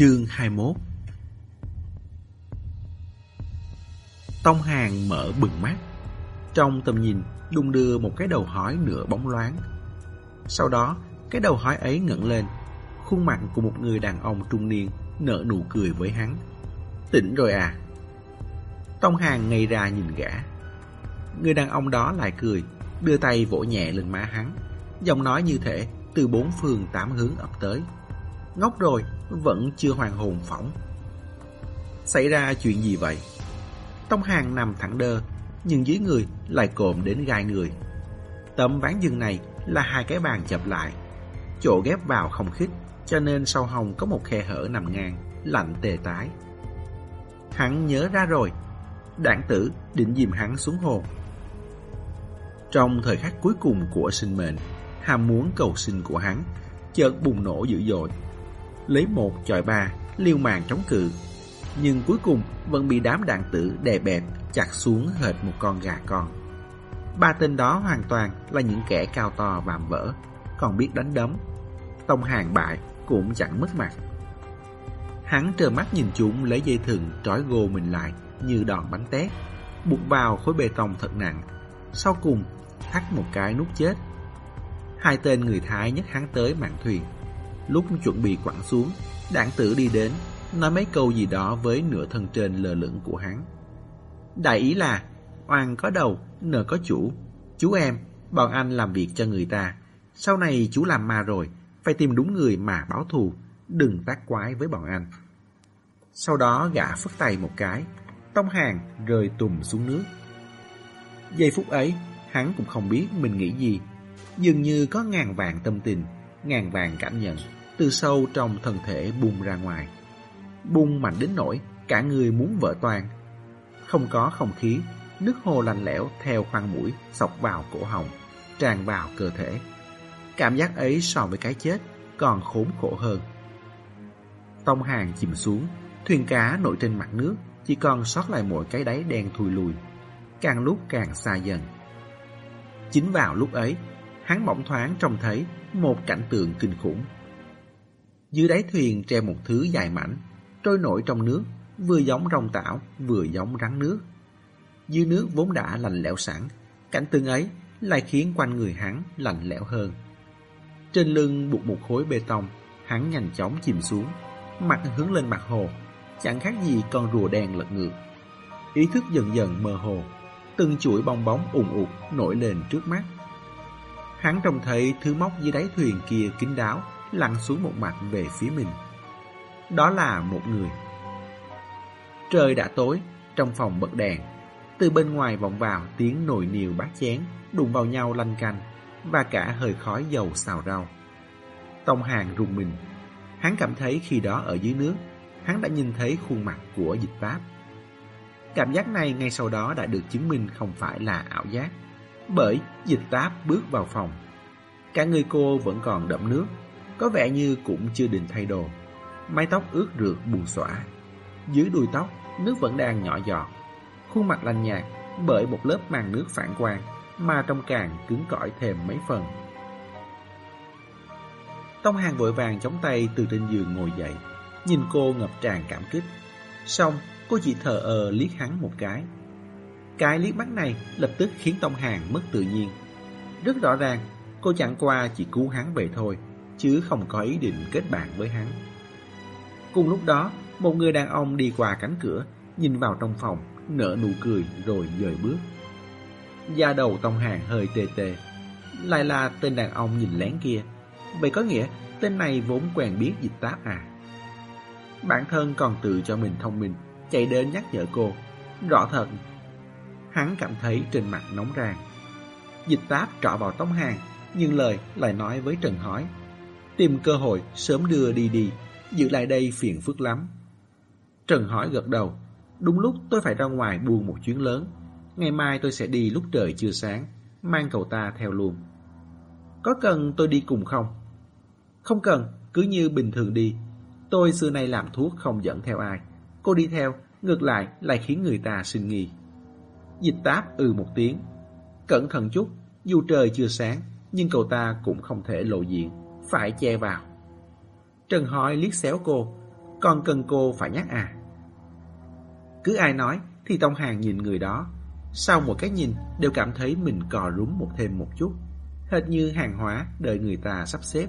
Chương 21 Tông Hàng mở bừng mắt. Trong tầm nhìn, đung đưa một cái đầu hói nửa bóng loáng. Sau đó, cái đầu hói ấy ngẩng lên. Khuôn mặt của một người đàn ông trung niên nở nụ cười với hắn. Tỉnh rồi à? Tông Hàng ngây ra nhìn gã. Người đàn ông đó lại cười, Đưa tay vỗ nhẹ lên má hắn. Giọng nói như thể từ bốn phương tám hướng ập tới. Ngốc rồi, Vẫn chưa hoàn hồn phỏng. Xảy ra chuyện gì vậy? Tông hàng nằm thẳng đơ, Nhưng dưới người lại cộm đến gai người. Tấm ván giường này Là hai cái bàn chập lại. Chỗ ghép vào không khít, Cho nên sau hồng có một khe hở nằm ngang, Lạnh tề tái. Hắn nhớ ra rồi. Đảng tử định dìm hắn xuống hồ. Trong thời khắc cuối cùng của sinh mệnh, Ham muốn cầu sinh của hắn Chợt bùng nổ dữ dội lấy một chọi ba, liêu mạng chống cự. Nhưng cuối cùng vẫn bị đám đạn tử đè bẹp, chặt xuống hệt một con gà con. Ba tên đó hoàn toàn là những kẻ cao to vạm vỡ, còn biết đánh đấm. Tông hàng bại cũng chẳng mất mặt. Hắn trơ mắt nhìn chúng lấy dây thừng trói gô mình lại như đòn bánh tét, buộc vào khối bê tông thật nặng. Sau cùng, thắt một cái nút chết. Hai tên người Thái nhấc hắn tới mạn thuyền. Lúc chuẩn bị quẳng xuống, đảng tử đi đến, nói mấy câu gì đó với nửa thân trên lờ lửng của hắn. Đại ý là, oan có đầu, nợ có chủ. Chú em, bọn anh làm việc cho người ta. Sau này chú làm ma rồi, phải tìm đúng người mà báo thù, đừng tác quái với bọn anh. Sau đó gã phất tay một cái, tông hàng rơi tùm xuống nước. Giây phút ấy, hắn cũng không biết mình nghĩ gì. Dường như có ngàn vàng tâm tình, ngàn vàng cảm nhận từ sâu trong thân thể bung ra ngoài. Bung mạnh đến nỗi cả người muốn vỡ toàn. Không có không khí, nước hồ lạnh lẽo theo khoang mũi sọc vào cổ họng, tràn vào cơ thể. Cảm giác ấy so với cái chết còn khốn khổ hơn. Tông hàng chìm xuống, thuyền cá nổi trên mặt nước, chỉ còn sót lại mỗi cái đáy đen thui lùi, càng lúc càng xa dần. Chính vào lúc ấy, hắn bỗng thoáng trông thấy một cảnh tượng kinh khủng. Dưới đáy thuyền treo một thứ dài mảnh, trôi nổi trong nước, vừa giống rong tảo, vừa giống rắn nước. Dưới nước vốn đã lạnh lẽo sẵn, cảnh tượng ấy lại khiến quanh người hắn lạnh lẽo hơn. Trên lưng buộc một khối bê tông, hắn nhanh chóng chìm xuống, mặt hướng lên mặt hồ, chẳng khác gì con rùa đen lật ngược. Ý thức dần dần mơ hồ, từng chuỗi bong bóng ùn ụt nổi lên trước mắt. Hắn trông thấy thứ móc dưới đáy thuyền kia kín đáo, lăn xuống một mặt về phía mình. Đó là một người. Trời đã tối, trong phòng bật đèn. Từ bên ngoài vọng vào tiếng nồi niều bát chén, đụng vào nhau lanh canh, và cả hơi khói dầu xào rau. Tông hàng rùng mình. Hắn cảm thấy khi đó ở dưới nước, hắn đã nhìn thấy khuôn mặt của dịch pháp. Cảm giác này ngay sau đó đã được chứng minh không phải là ảo giác. Bởi dịch táp bước vào phòng. Cả người cô vẫn còn đậm nước, có vẻ như cũng chưa định thay đồ. Mái tóc ướt rượt buồn xõa. Dưới đuôi tóc, nước vẫn đang nhỏ giọt. Khuôn mặt lành nhạt bởi một lớp màng nước phản quang mà trong càng cứng cỏi thêm mấy phần. Tông hàng vội vàng chống tay từ trên giường ngồi dậy, nhìn cô ngập tràn cảm kích. Xong, cô chỉ thờ ơ liếc hắn một cái. Cái liếc mắt này lập tức khiến Tông Hàng mất tự nhiên. Rất rõ ràng, cô chẳng qua chỉ cứu hắn về thôi, chứ không có ý định kết bạn với hắn. Cùng lúc đó, một người đàn ông đi qua cánh cửa, nhìn vào trong phòng, nở nụ cười rồi dời bước. Da đầu Tông Hàng hơi tê tê. Lại là tên đàn ông nhìn lén kia. Vậy có nghĩa tên này vốn quen biết dịch táp à? Bản thân còn tự cho mình thông minh, chạy đến nhắc nhở cô. Rõ thật, hắn cảm thấy trên mặt nóng rang. Dịch táp trọ vào tống hàng, nhưng lời lại nói với Trần Hói. Tìm cơ hội sớm đưa đi đi, giữ lại đây phiền phức lắm. Trần hỏi gật đầu. Đúng lúc tôi phải ra ngoài buôn một chuyến lớn. Ngày mai tôi sẽ đi lúc trời chưa sáng, mang cậu ta theo luôn. Có cần tôi đi cùng không? Không cần, cứ như bình thường đi. Tôi xưa nay làm thuốc không dẫn theo ai. Cô đi theo, ngược lại lại khiến người ta sinh nghi. Dịch táp ừ một tiếng. Cẩn thận chút, dù trời chưa sáng, nhưng cậu ta cũng không thể lộ diện, phải che vào. Trần hỏi liếc xéo cô. Còn cần cô phải nhắc à? Cứ ai nói thì Tông Hàng nhìn người đó. Sau một cái nhìn đều cảm thấy mình cò rúm một thêm một chút. Hệt như hàng hóa đợi người ta sắp xếp.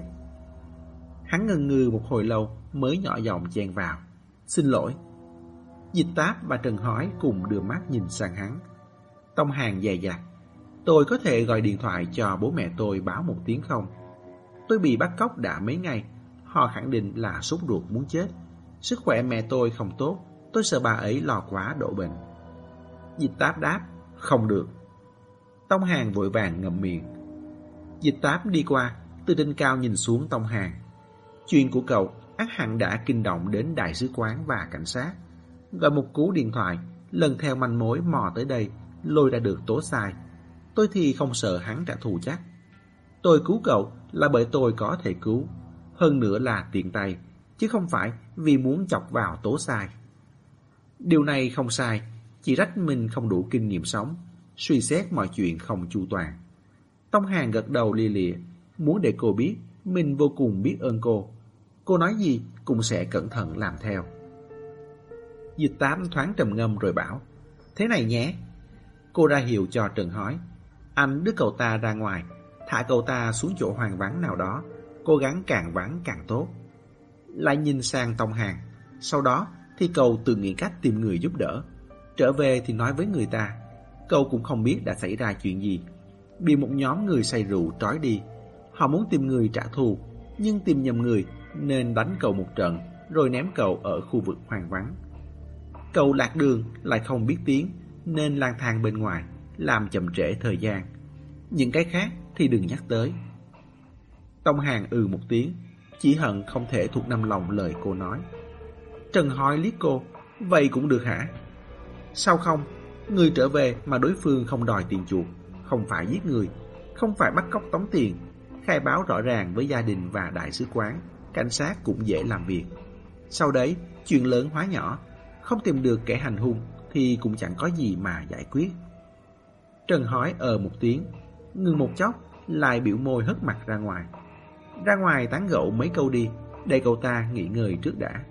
Hắn ngần ngừ một hồi lâu mới nhỏ giọng chen vào. Xin lỗi. Dịch táp và Trần Hói cùng đưa mắt nhìn sang hắn. Tông Hàng dè dặt. Tôi có thể gọi điện thoại cho bố mẹ tôi báo một tiếng không? Tôi bị bắt cóc đã mấy ngày. Họ khẳng định là sốt ruột muốn chết. Sức khỏe mẹ tôi không tốt. Tôi sợ bà ấy lo quá độ bệnh. Dịch táp đáp. Không được. Tông Hàng vội vàng ngậm miệng. Dịch táp đi qua, từ trên cao nhìn xuống Tông Hàng. Chuyện của cậu ác hẳn đã kinh động đến đại sứ quán và cảnh sát. Gọi một cú điện thoại, lần theo manh mối mò tới đây, lôi ra được tố sai. Tôi thì không sợ hắn trả thù chắc. Tôi cứu cậu là bởi tôi có thể cứu. Hơn nữa là tiện tay, chứ không phải vì muốn chọc vào tố sai. Điều này không sai, chỉ trách mình không đủ kinh nghiệm sống, suy xét mọi chuyện không chu toàn. Tông Hàng gật đầu lia lịa, muốn để cô biết mình vô cùng biết ơn cô. Cô nói gì cũng sẽ cẩn thận làm theo. Dịch tám thoáng trầm ngâm rồi bảo, thế này nhé. Cô ra hiệu cho Trần Hói, anh đưa cậu ta ra ngoài, thả cậu ta xuống chỗ hoàng vắng nào đó, cố gắng càng vắng càng tốt. Lại nhìn sang Tông Hàng, sau đó thì cậu tự nghĩ cách tìm người giúp đỡ. Trở về thì nói với người ta, cậu cũng không biết đã xảy ra chuyện gì. Bị một nhóm người say rượu trói đi, họ muốn tìm người trả thù, nhưng tìm nhầm người nên đánh cậu một trận rồi ném cậu ở khu vực hoang vắng. Cậu lạc đường lại không biết tiếng nên lang thang bên ngoài, làm chậm trễ thời gian. Những cái khác thì đừng nhắc tới. Tông Hàng ừ một tiếng, chỉ hận không thể thuộc nằm lòng lời cô nói. Trần hỏi liếc cô, vậy cũng được hả? Sao không? Người trở về mà đối phương không đòi tiền chuộc, không phải giết người, không phải bắt cóc tống tiền, khai báo rõ ràng với gia đình và đại sứ quán, cảnh sát cũng dễ làm việc. Sau đấy, chuyện lớn hóa nhỏ, không tìm được kẻ hành hung thì cũng chẳng có gì mà giải quyết. Trần Hói ờ một tiếng, ngừng một chốc, lại biểu môi hất mặt ra ngoài. Ra ngoài tán gẫu mấy câu đi, để cậu ta nghỉ ngơi trước đã.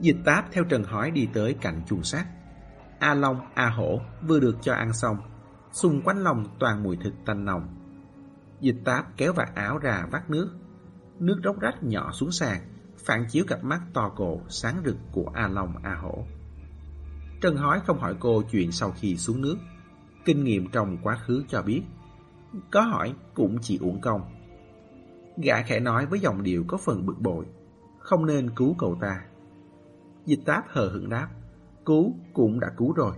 Dịch táp theo Trần hỏi đi tới cạnh chuồng sát. A Long, A Hổ vừa được cho ăn xong, xung quanh lòng toàn mùi thịt tanh nồng. Dịch táp kéo vạt áo ra vắt nước. Nước róc rách nhỏ xuống sàn, phản chiếu cặp mắt to cổ sáng rực của A Long A Hổ. Trần Hói không hỏi cô chuyện sau khi xuống nước. Kinh nghiệm trong quá khứ cho biết, có hỏi cũng chỉ uổng công. Gã khẽ nói với giọng điệu có phần bực bội, không nên cứu cậu ta. Dịch táp hờ hững đáp, cứu cũng đã cứu rồi.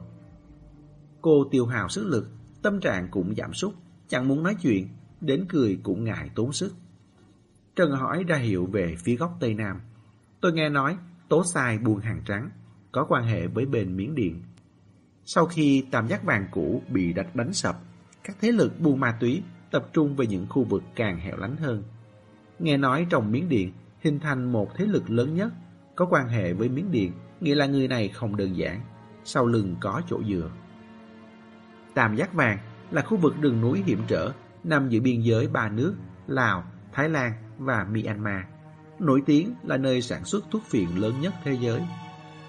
Cô tiêu hào sức lực, tâm trạng cũng giảm sút, chẳng muốn nói chuyện, đến cười cũng ngại tốn sức. Trần hỏi ra hiệu về phía góc Tây Nam. Tôi nghe nói Tố Sai buôn hàng trắng, có quan hệ với bên Miến Điện. Sau khi tam giác vàng cũ bị đánh đánh sập, các thế lực buôn ma túy tập trung về những khu vực càng hẻo lánh hơn. Nghe nói trong Miến Điện hình thành một thế lực lớn nhất có quan hệ với Miến Điện, nghĩa là người này không đơn giản, sau lưng có chỗ dựa. Tam giác vàng là khu vực đường núi hiểm trở nằm giữa biên giới ba nước Lào, Thái Lan và Myanmar, nổi tiếng là nơi sản xuất thuốc phiện lớn nhất thế giới.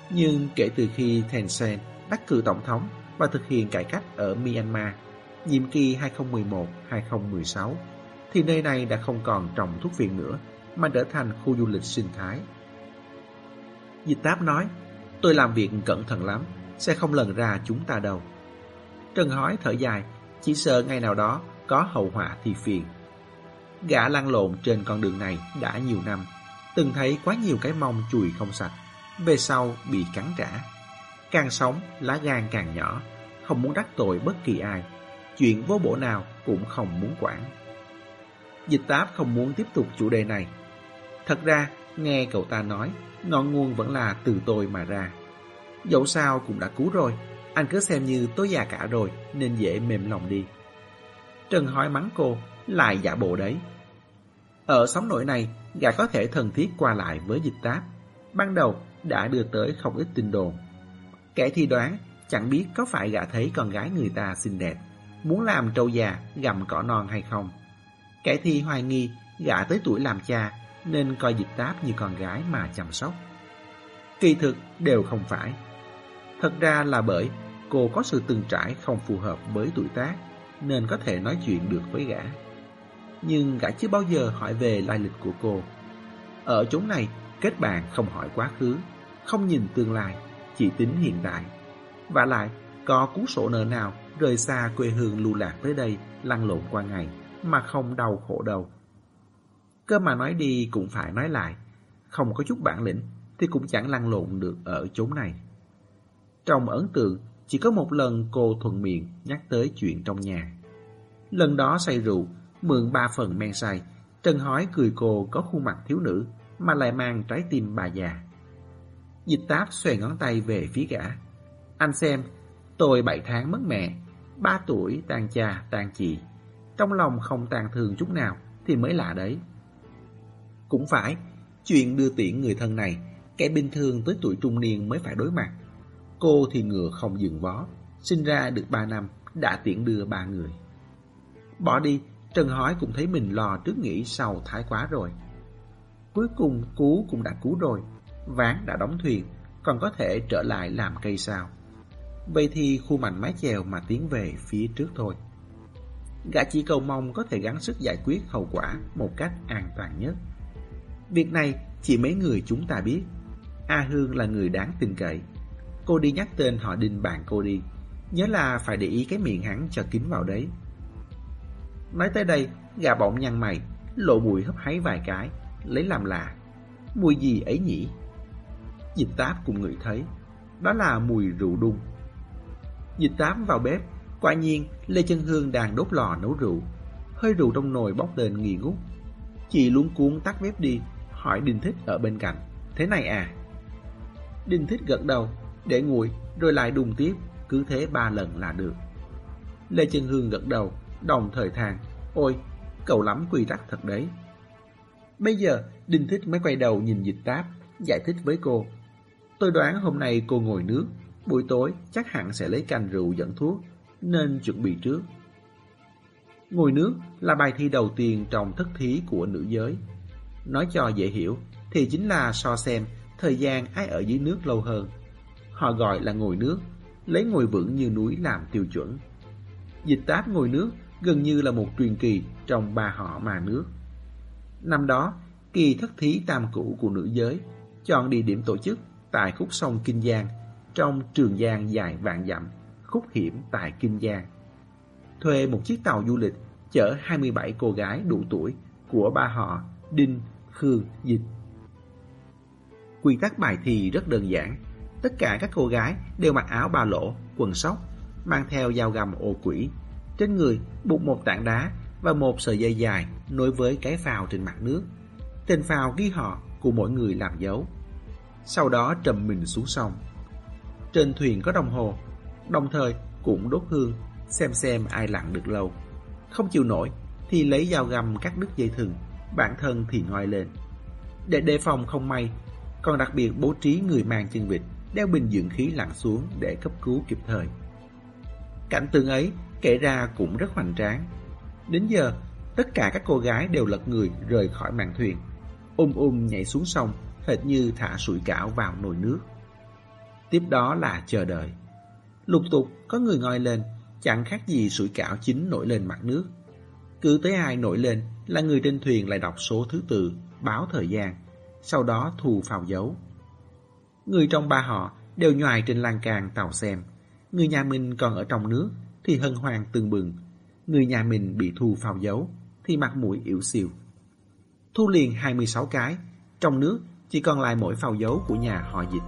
Nhưng kể từ khi Tencent đắc cử tổng thống và thực hiện cải cách ở Myanmar, nhiệm kỳ 2011-2016, thì nơi này đã không còn trồng thuốc phiện nữa, mà trở thành khu du lịch sinh thái. Dịch Táp nói, tôi làm việc cẩn thận lắm, sẽ không lần ra chúng ta đâu. Trần hói thở dài, chỉ sợ ngày nào đó có hậu họa thì phiền. Gã lăn lộn trên con đường này đã nhiều năm, từng thấy quá nhiều cái mông chùi không sạch, về sau bị cắn trả. Càng sống, lá gan càng nhỏ, không muốn đắc tội bất kỳ ai, chuyện vô bổ nào cũng không muốn quản. Dịch táp không muốn tiếp tục chủ đề này. Thật ra, nghe cậu ta nói, ngọn nguồn vẫn là từ tôi mà ra. Dẫu sao cũng đã cứu rồi, anh cứ xem như tôi già cả rồi nên dễ mềm lòng đi. Trần hỏi mắng cô, lại giả bộ đấy. Ở sóng nổi này, gã có thể thần thiết qua lại với dịch táp. Ban đầu đã đưa tới không ít tin đồn. Kẻ thi đoán chẳng biết có phải gã thấy con gái người ta xinh đẹp, muốn làm trâu già gặm cỏ non hay không. Kẻ thi hoài nghi gã tới tuổi làm cha nên coi dịch táp như con gái mà chăm sóc. Kỳ thực đều không phải. Thật ra là bởi cô có sự từng trải không phù hợp với tuổi tác nên có thể nói chuyện được với gã. Nhưng gã chưa bao giờ hỏi về lai lịch của cô. Ở chỗ này, kết bạn không hỏi quá khứ, không nhìn tương lai, chỉ tính hiện tại. Và lại, có cuốn sổ nợ nào rời xa quê hương lưu lạc tới đây lăn lộn qua ngày mà không đau khổ đâu. Cơ mà nói đi cũng phải nói lại, không có chút bản lĩnh thì cũng chẳng lăn lộn được ở chốn này. Trong ấn tượng, chỉ có một lần cô thuận miệng nhắc tới chuyện trong nhà. Lần đó say rượu, mượn ba phần men say, Trần hói cười cô có khuôn mặt thiếu nữ mà lại mang trái tim bà già. Dịch táp xòe ngón tay về phía gã. Anh xem, tôi bảy tháng mất mẹ, ba tuổi tàn cha tàn chị. Trong lòng không tàn thương chút nào thì mới lạ đấy. Cũng phải, chuyện đưa tiễn người thân này, kẻ bình thường tới tuổi trung niên mới phải đối mặt. Cô thì ngựa không dừng vó, sinh ra được ba năm, đã tiễn đưa ba người. Bỏ đi, Trần Hói cũng thấy mình lo trước nghĩ sau thái quá rồi. Cuối cùng cứu cũng đã cứu rồi, ván đã đóng thuyền, còn có thể trở lại làm cây sao. Vậy thì khu mạnh mái chèo mà tiến về phía trước thôi. Gã chỉ cầu mong có thể gắng sức giải quyết hậu quả một cách an toàn nhất. Việc này chỉ mấy người chúng ta biết. A Hương là người đáng tin cậy. Cô đi nhắc tên họ đinh bạn cô đi. Nhớ là phải để ý cái miệng hắn cho kín vào đấy. Nói tới đây, gà bỗng nhăn mày, lộ mùi hấp háy vài cái, lấy làm lạ. Mùi gì ấy nhỉ? Dịch táp cũng ngửi thấy, đó là mùi rượu đun. Dịch táp vào bếp, quả nhiên Lê Chân Hương đang đốt lò nấu rượu. Hơi rượu trong nồi bốc lên nghi ngút. Chị luống cuốn tắt bếp đi, hỏi Đinh Thích ở bên cạnh. Thế này à? Đinh Thích gật đầu, để nguội rồi lại đun tiếp, cứ thế ba lần là được. Lê Chân Hương gật đầu, đồng thời than, ôi, cậu lắm quy tắc thật đấy. Bây giờ, Đinh Thích mới quay đầu nhìn dịch táp, giải thích với cô. Tôi đoán hôm nay cô ngồi nước, buổi tối chắc hẳn sẽ lấy canh rượu dẫn thuốc, nên chuẩn bị trước. Ngồi nước là bài thi đầu tiên trong thất thí của nữ giới. Nói cho dễ hiểu thì chính là so xem thời gian ai ở dưới nước lâu hơn. Họ gọi là ngồi nước, lấy ngồi vững như núi làm tiêu chuẩn. Dịch táp ngồi nước gần như là một truyền kỳ trong ba họ mà nước. Năm đó, kỳ thất thí tam cũ của nữ giới chọn địa điểm tổ chức tại khúc sông Kinh Giang trong trường giang dài vạn dặm, khúc hiểm tại Kinh Giang. Thuê một chiếc tàu du lịch chở 27 cô gái đủ tuổi của ba họ Đinh, Khương, Dịch. Quy tắc bài thi rất đơn giản. Tất cả các cô gái đều mặc áo ba lỗ, quần sóc, mang theo dao găm ô quỷ. Trên người buộc một tảng đá và một sợi dây dài nối với cái phao trên mặt nước. Tên phao ghi họ của mỗi người làm dấu. Sau đó trầm mình xuống sông. Trên thuyền có đồng hồ, đồng thời cũng đốt hương, xem xem ai lặn được lâu. Không chịu nổi thì lấy dao găm cắt đứt dây thừng, bản thân thì ngoi lên. Để đề phòng không may, còn đặc biệt bố trí người mang chân vịt đeo bình dưỡng khí lặn xuống để cấp cứu kịp thời. Cảnh tượng ấy kể ra cũng rất hoành tráng. Đến giờ, tất cả các cô gái đều lật người rời khỏi màn thuyền, ôm um, um nhảy xuống sông, hệt như thả sủi cảo vào nồi nước. Tiếp đó là chờ đợi. Lục tục có người ngoi lên, chẳng khác gì sủi cảo chín nổi lên mặt nước. Cứ tới ai nổi lên là người trên thuyền lại đọc số thứ tự, báo thời gian, sau đó thù phào dấu. Người trong ba họ đều nhoài trên lan can tàu xem. Người nhà mình còn ở trong nước thì hân hoan tương bừng. Người nhà mình bị thu phao dấu thì mặt mũi yếu xìu. Thu liền 26 cái, trong nước chỉ còn lại mỗi phao dấu của nhà họ dịch.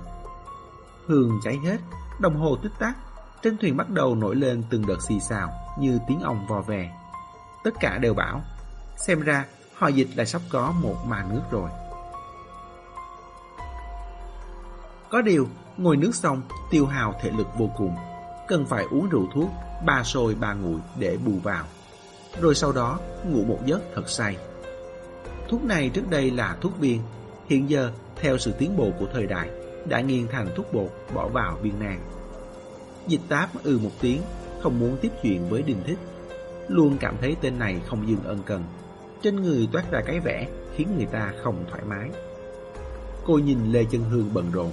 Hương cháy hết, đồng hồ tích tắc, trên thuyền bắt đầu nổi lên từng đợt xì xào như tiếng ong vò về Tất cả đều bảo, xem ra họ dịch đã sắp có một mà nước rồi. Có điều, ngồi nước xong tiêu hào thể lực vô cùng, cần phải uống rượu thuốc, ba sôi ba nguội để bù vào. Rồi sau đó ngủ một giấc thật say. Thuốc này trước đây là thuốc viên, hiện giờ theo sự tiến bộ của thời đại đã nghiền thành thuốc bột bỏ vào viên nang. Dịch táp ư một tiếng, không muốn tiếp chuyện với Đình Thích. Luôn cảm thấy tên này không dừng ân cần. trên người toát ra cái vẻ khiến người ta không thoải mái. Cô nhìn Lê Chân Hương bận rộn,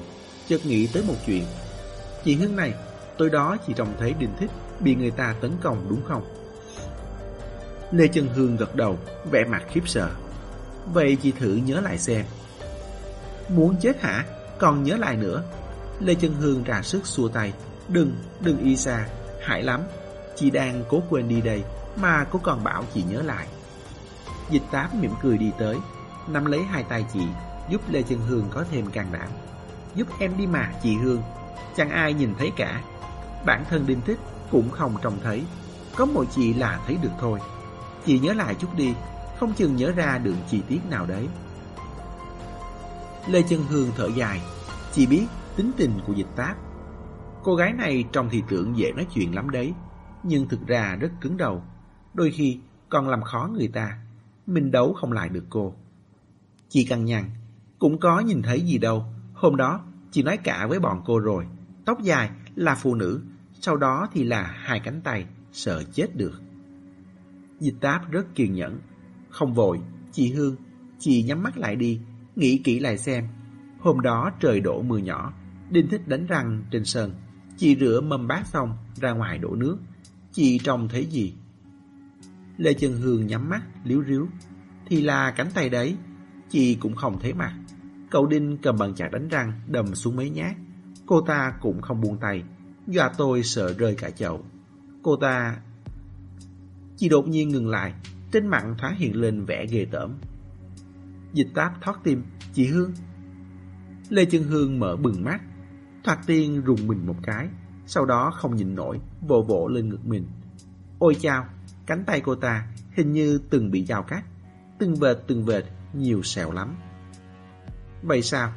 chợt nghĩ tới một chuyện. Chị Hương này, tối đó chị trông thấy Đình Thích bị người ta tấn công đúng không? Lê Chân Hương gật đầu, vẻ mặt khiếp sợ. Vậy chị thử nhớ lại xem. Muốn chết hả? Còn nhớ lại nữa. Lê Chân Hương ra sức xua tay. Đừng, đừng y xa, hại lắm. Chị đang cố quên đi đây, mà cô còn bảo chị nhớ lại. Dịch táp mỉm cười đi tới, nắm lấy hai tay chị, giúp Lê Chân Hương có thêm can đảm. Giúp em đi mà, chị Hương. Chẳng ai nhìn thấy cả. Bản thân Đinh Thích cũng không trông thấy. Có một chị là thấy được thôi. Chị nhớ lại chút đi, không chừng nhớ ra được chi tiết nào đấy. Lê Chân Hương thở dài, chị biết tính tình của dịch táp. Cô gái này trong thị trưởng dễ nói chuyện lắm đấy, nhưng thực ra rất cứng đầu. Đôi khi còn làm khó người ta, mình đấu không lại được cô. Chị căng nhằn, cũng có nhìn thấy gì đâu. Hôm đó, chị nói cả với bọn cô rồi. Tóc dài là phụ nữ, sau đó thì là hai cánh tay, sợ chết được. Dịch táp rất kiên nhẫn. Không vội, chị Hương, chị nhắm mắt lại đi, nghĩ kỹ lại xem. Hôm đó trời đổ mưa nhỏ, Đinh Thích đánh răng trên sân. Chị rửa mâm bát xong, ra ngoài đổ nước. Chị trông thấy gì? Lê trần Hương nhắm mắt, liếu riếu. Thì là cánh tay đấy, chị cũng không thấy mặt. Cậu Đinh cầm bằng chặt đánh răng, đầm xuống mấy nhát. Cô ta cũng không buông tay, dọa tôi sợ rơi cả chậu. Cô ta... Chị đột nhiên ngừng lại, trên mặt thoáng hiện lên vẻ ghê tởm. Dịch táp thoát tim, chị Hương. Lê Chân Hương mở bừng mắt, thoạt tiên rùng mình một cái, sau đó không nhịn nổi, vỗ vỗ lên ngực mình. Ôi chao, cánh tay cô ta hình như từng bị dao cắt, từng vệt từng vệt, nhiều sẹo lắm. Vậy sao?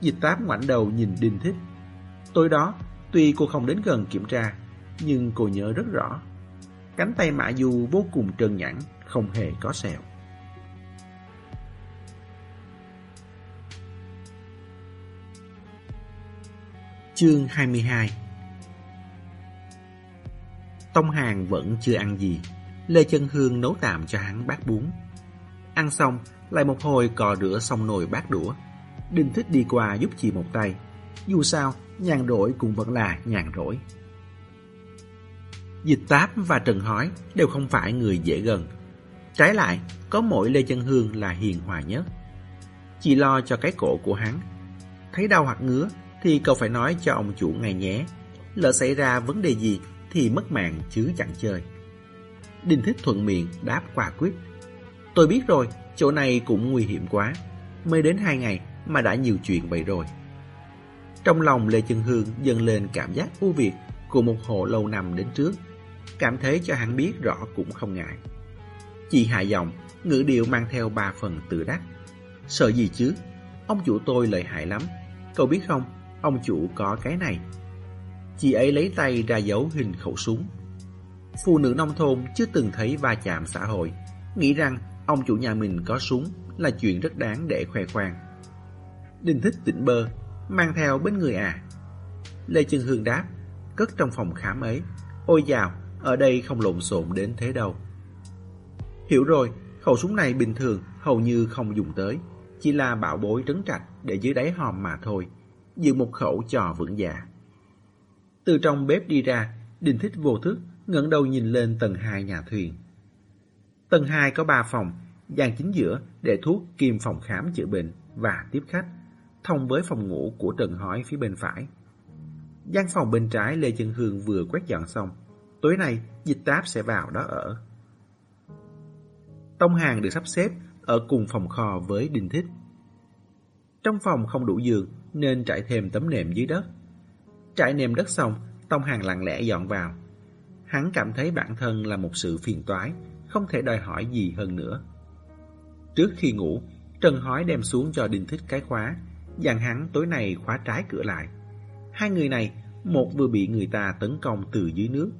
Dịch táp ngoảnh đầu nhìn Đinh Thích. Tối đó, tuy cô không đến gần kiểm tra, nhưng cô nhớ rất rõ. Cánh tay mã Du vô cùng trơn nhẵn, không hề có sẹo. Chương 22 Tông Hàng vẫn chưa ăn gì. Lê Chân Hương nấu tạm cho hắn bát bún. Ăn xong, lại một hồi cò rửa xong nồi bát đũa. Đinh Thích đi qua giúp chị một tay. Dù sao, nhàn rỗi cũng vẫn là nhàn rỗi. Dịch Táp và Trần Hói đều không phải người dễ gần. Trái lại, có mỗi Lê Chân Hương là hiền hòa nhất. Chị lo cho cái cổ của hắn. Thấy đau hoặc ngứa thì cậu phải nói cho ông chủ ngay nhé. Lỡ xảy ra vấn đề gì thì mất mạng chứ chẳng chơi. Đinh Thích thuận miệng đáp quả quyết. Tôi biết rồi, chỗ này cũng nguy hiểm quá. Mới đến hai ngày mà đã nhiều chuyện vậy rồi. Trong lòng Lê Chân Hương dâng lên cảm giác ưu việt của một hộ lâu năm đến trước. Cảm thấy cho hắn biết rõ cũng không ngại. Chị hạ giọng, ngữ điệu mang theo ba phần tự đắc. Sợ gì chứ? Ông chủ tôi lợi hại lắm. Cậu biết không, ông chủ có cái này. Chị ấy lấy tay ra dấu hình khẩu súng. Phụ nữ nông thôn chưa từng thấy va chạm xã hội, nghĩ rằng ông chủ nhà mình có súng là chuyện rất đáng để khoe khoang. Đinh thích tỉnh bơ, mang theo bên người à. Lê Chân Hương đáp, cất trong phòng khám ấy. Ôi dào, ở đây không lộn xộn đến thế đâu. Hiểu rồi, khẩu súng này bình thường hầu như không dùng tới, chỉ là bảo bối trấn trạch để dưới đáy hòm mà thôi, giữ một khẩu trò vững dạ. Từ trong bếp đi ra, đình Thích vô thức, ngẩng đầu nhìn lên tầng 2 nhà thuyền. Tầng 2 có 3 phòng, gian chính giữa để thuốc kim phòng khám chữa bệnh và tiếp khách, thông với phòng ngủ của Trần Hỏi phía bên phải. Gian phòng bên trái Lê Chân Hương vừa quét dọn xong, tối nay dịch táp sẽ vào đó ở. Tông hàng được sắp xếp ở cùng phòng kho với đình Thích. Trong phòng không đủ giường nên trải thêm tấm nệm dưới đất. Trải nệm đất xong, Tông hàng lặng lẽ dọn vào. Hắn cảm thấy bản thân là một sự phiền toái, không thể đòi hỏi gì hơn nữa. Trước khi ngủ, Trần Hói đem xuống cho Đinh Thích cái khóa, dặn hắn tối nay khóa trái cửa lại. Hai người này, một vừa bị người ta tấn công từ dưới nước,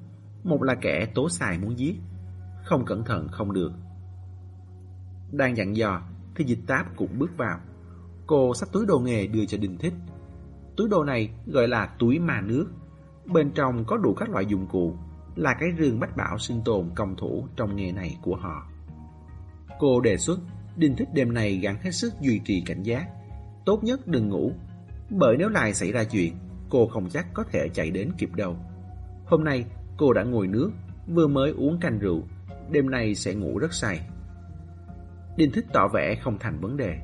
một là kẻ tố xài muốn giết. Không cẩn thận không được. Đang dặn dò, thì dịch táp cũng bước vào. Cô xách túi đồ nghề đưa cho Đinh Thích. Túi đồ này gọi là túi mà nước. Bên trong có đủ các loại dụng cụ, là cái rương bách bảo sinh tồn công thủ trong nghề này của họ. Cô đề xuất Đinh Thích đêm này gắng hết sức duy trì cảnh giác. Tốt nhất đừng ngủ, bởi nếu lại xảy ra chuyện, cô không chắc có thể chạy đến kịp đâu. Hôm nay cô đã ngồi nước, vừa mới uống canh rượu, đêm nay sẽ ngủ rất say. Đinh Thích tỏ vẻ không thành vấn đề.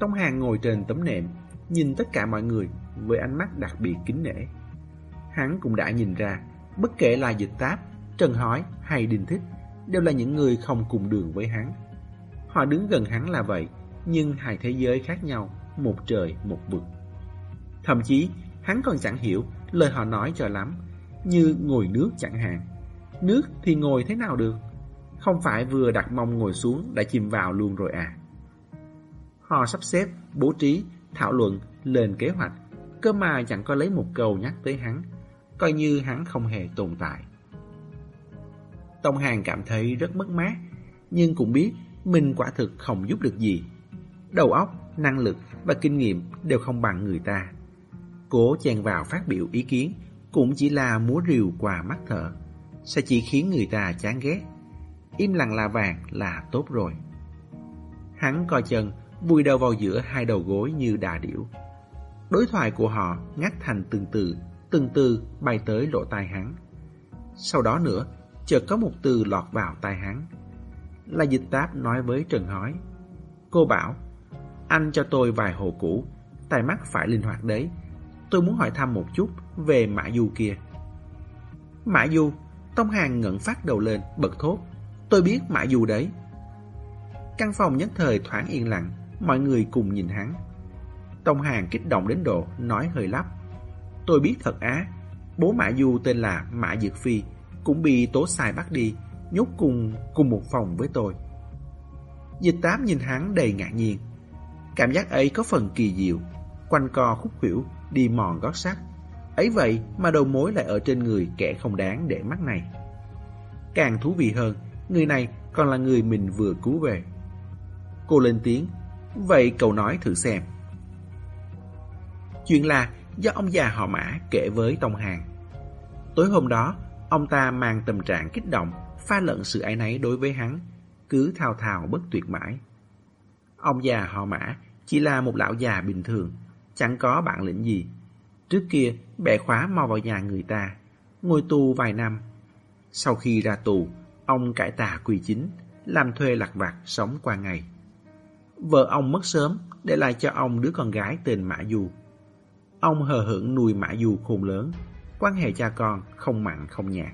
Tông Hàng ngồi trên tấm nệm, nhìn tất cả mọi người với ánh mắt đặc biệt kính nể. Hắn cũng đã nhìn ra, bất kể là dịch táp, Trần Hói hay Đình Thích, đều là những người không cùng đường với hắn. Họ đứng gần hắn là vậy, nhưng hai thế giới khác nhau, một trời một vực. Thậm chí, hắn còn chẳng hiểu lời họ nói cho lắm, như ngồi nước chẳng hạn. Nước thì ngồi thế nào được? Không phải vừa đặt mông ngồi xuống đã chìm vào luôn rồi à? Họ sắp xếp, bố trí, thảo luận, lên kế hoạch, cơ mà chẳng có lấy một câu nhắc tới hắn, coi như hắn không hề tồn tại. Tông Hàng cảm thấy rất mất mát, nhưng cũng biết mình quả thực không giúp được gì. Đầu óc, năng lực và kinh nghiệm đều không bằng người ta. Cố chèn vào phát biểu ý kiến cũng chỉ là múa rìu qua mắt thở, sẽ chỉ khiến người ta chán ghét. Im lặng là vàng là tốt rồi. Hắn coi chừng vùi đầu vào giữa hai đầu gối như đà điểu. Đối thoại của họ ngắt thành từng từ, từng từ bay tới lỗ tai hắn. Sau đó nữa, chợt có một từ lọt vào tai hắn là dịch táp nói với Trần Hói. Cô bảo, anh cho tôi vài hồ cũ, tai mắt phải linh hoạt đấy. Tôi muốn hỏi thăm một chút về Mã Du kia. Mã Du, Tông Hàng ngẩng phát đầu lên, bật thốt. Tôi biết Mã Du đấy. Căn phòng nhất thời thoáng yên lặng, mọi người cùng nhìn hắn. Tông Hàng kích động đến độ, nói hơi lắp. Tôi biết thật á, bố Mã Du tên là Mã Dược Phi, cũng bị tố sai bắt đi, nhốt cùng cùng một phòng với tôi. Dịch tám nhìn hắn đầy ngạc nhiên. Cảm giác ấy có phần kỳ diệu, quanh co khúc khuỷu, đi mòn gót sắt. Ấy vậy mà đầu mối lại ở trên người kẻ không đáng để mắt này. Càng thú vị hơn, người này còn là người mình vừa cứu về. Cô lên tiếng, vậy cậu nói thử xem. Chuyện là do ông già họ mã kể với Tông Hàng. Tối hôm đó, ông ta mang tâm trạng kích động pha lẫn sự ái náy đối với hắn, cứ thao thao bất tuyệt mãi. Ông già họ mã chỉ là một lão già bình thường, chẳng có bản lĩnh gì. Trước kia, bẻ khóa mau vào nhà người ta, ngồi tù vài năm. Sau khi ra tù, ông cải tà quy chính, làm thuê lặt vặt sống qua ngày. Vợ ông mất sớm, để lại cho ông đứa con gái tên Mã Du. Ông hờ hững nuôi Mã Du khôn lớn, quan hệ cha con không mặn không nhạt.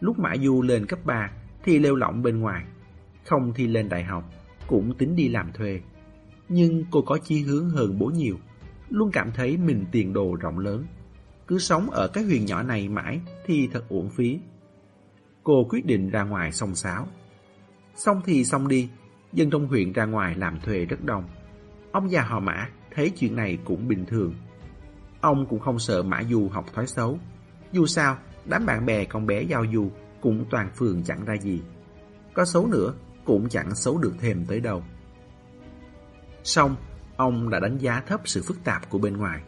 Lúc Mã Du lên cấp 3 thì lêu lỏng bên ngoài, không thì lên đại học, cũng tính đi làm thuê. Nhưng cô có chí hướng hơn bố nhiều, luôn cảm thấy mình tiền đồ rộng lớn. Cứ sống ở cái huyền nhỏ này mãi thì thật uổng phí. Cô quyết định ra ngoài song sáo. Xong thì xong đi, dân trong huyện ra ngoài làm thuê rất đông. Ông già họ Mã thấy chuyện này cũng bình thường. Ông cũng không sợ Mã Du học thói xấu. Dù sao, Đám bạn bè con bé giao du cũng toàn phường chẳng ra gì. Có xấu nữa cũng chẳng xấu được thêm tới đâu. Xong, ông đã đánh giá thấp sự phức tạp của bên ngoài.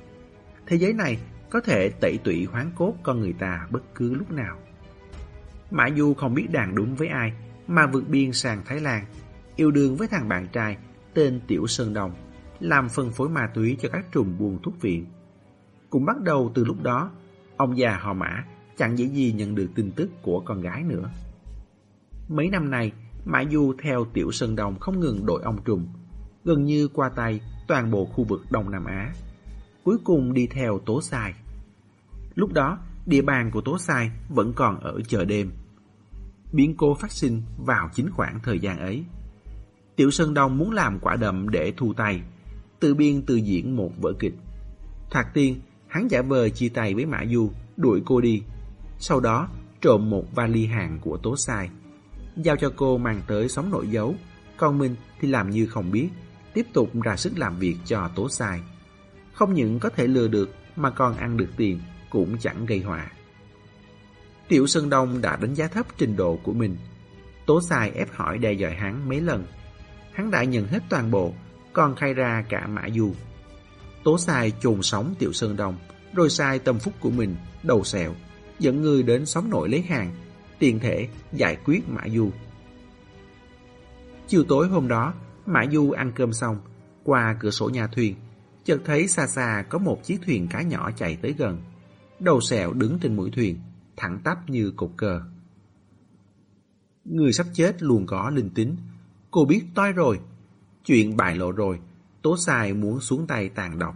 Thế giới này có thể tẩy tụy hoán cốt con người ta bất cứ lúc nào. Mã Du không biết đàn đúng với ai mà vượt biên sang Thái Lan, yêu đương với thằng bạn trai tên Tiểu Sơn Đồng, làm phân phối ma túy cho các trùm buôn thuốc viện. Cũng bắt đầu từ lúc đó, ông già họ Mã chẳng dễ gì nhận được tin tức của con gái nữa. Mấy năm nay, Mã Du theo Tiểu Sơn Đồng không ngừng đội ông trùm, gần như qua tay toàn bộ khu vực Đông Nam Á. Cuối cùng đi theo Tố Sai. Lúc đó, địa bàn của Tố Sai vẫn còn ở chợ đêm. Biến cố phát sinh vào chính khoảng thời gian ấy. Tiểu Sơn Đông muốn làm quả đậm để thu tay, tự biên tự diễn một vở kịch. Thoạt tiên, hắn giả vờ chia tay với Mã Du, đuổi cô đi sau đó trộm một vali hàng của Tố Sai. Giao cho cô mang tới sóng nội dấu, còn mình thì làm như không biết, tiếp tục ra sức làm việc cho Tố Sai. Không những có thể lừa được mà còn ăn được tiền, cũng chẳng gây họa. Tiểu Sơn Đông đã đánh giá thấp trình độ của mình. Tố Sai ép hỏi đe dọa hắn mấy lần. Hắn đã nhận hết toàn bộ, còn khai ra cả Mã Du. Tố Sai trồn sóng Tiểu Sơn Đông, rồi sai tâm phúc của mình, đầu sẹo, dẫn người đến xóm nội lấy hàng, tiền thể giải quyết Mã Du. Chiều tối hôm đó, Mã Du ăn cơm xong, qua cửa sổ nhà thuyền, chợt thấy xa xa có một chiếc thuyền cá nhỏ chạy tới gần. Đầu sẹo đứng trên mũi thuyền, thẳng tắp như cột cờ. Người sắp chết luôn có linh tính. Cô biết toi rồi. Chuyện bại lộ rồi, Tố Sai muốn xuống tay tàn độc.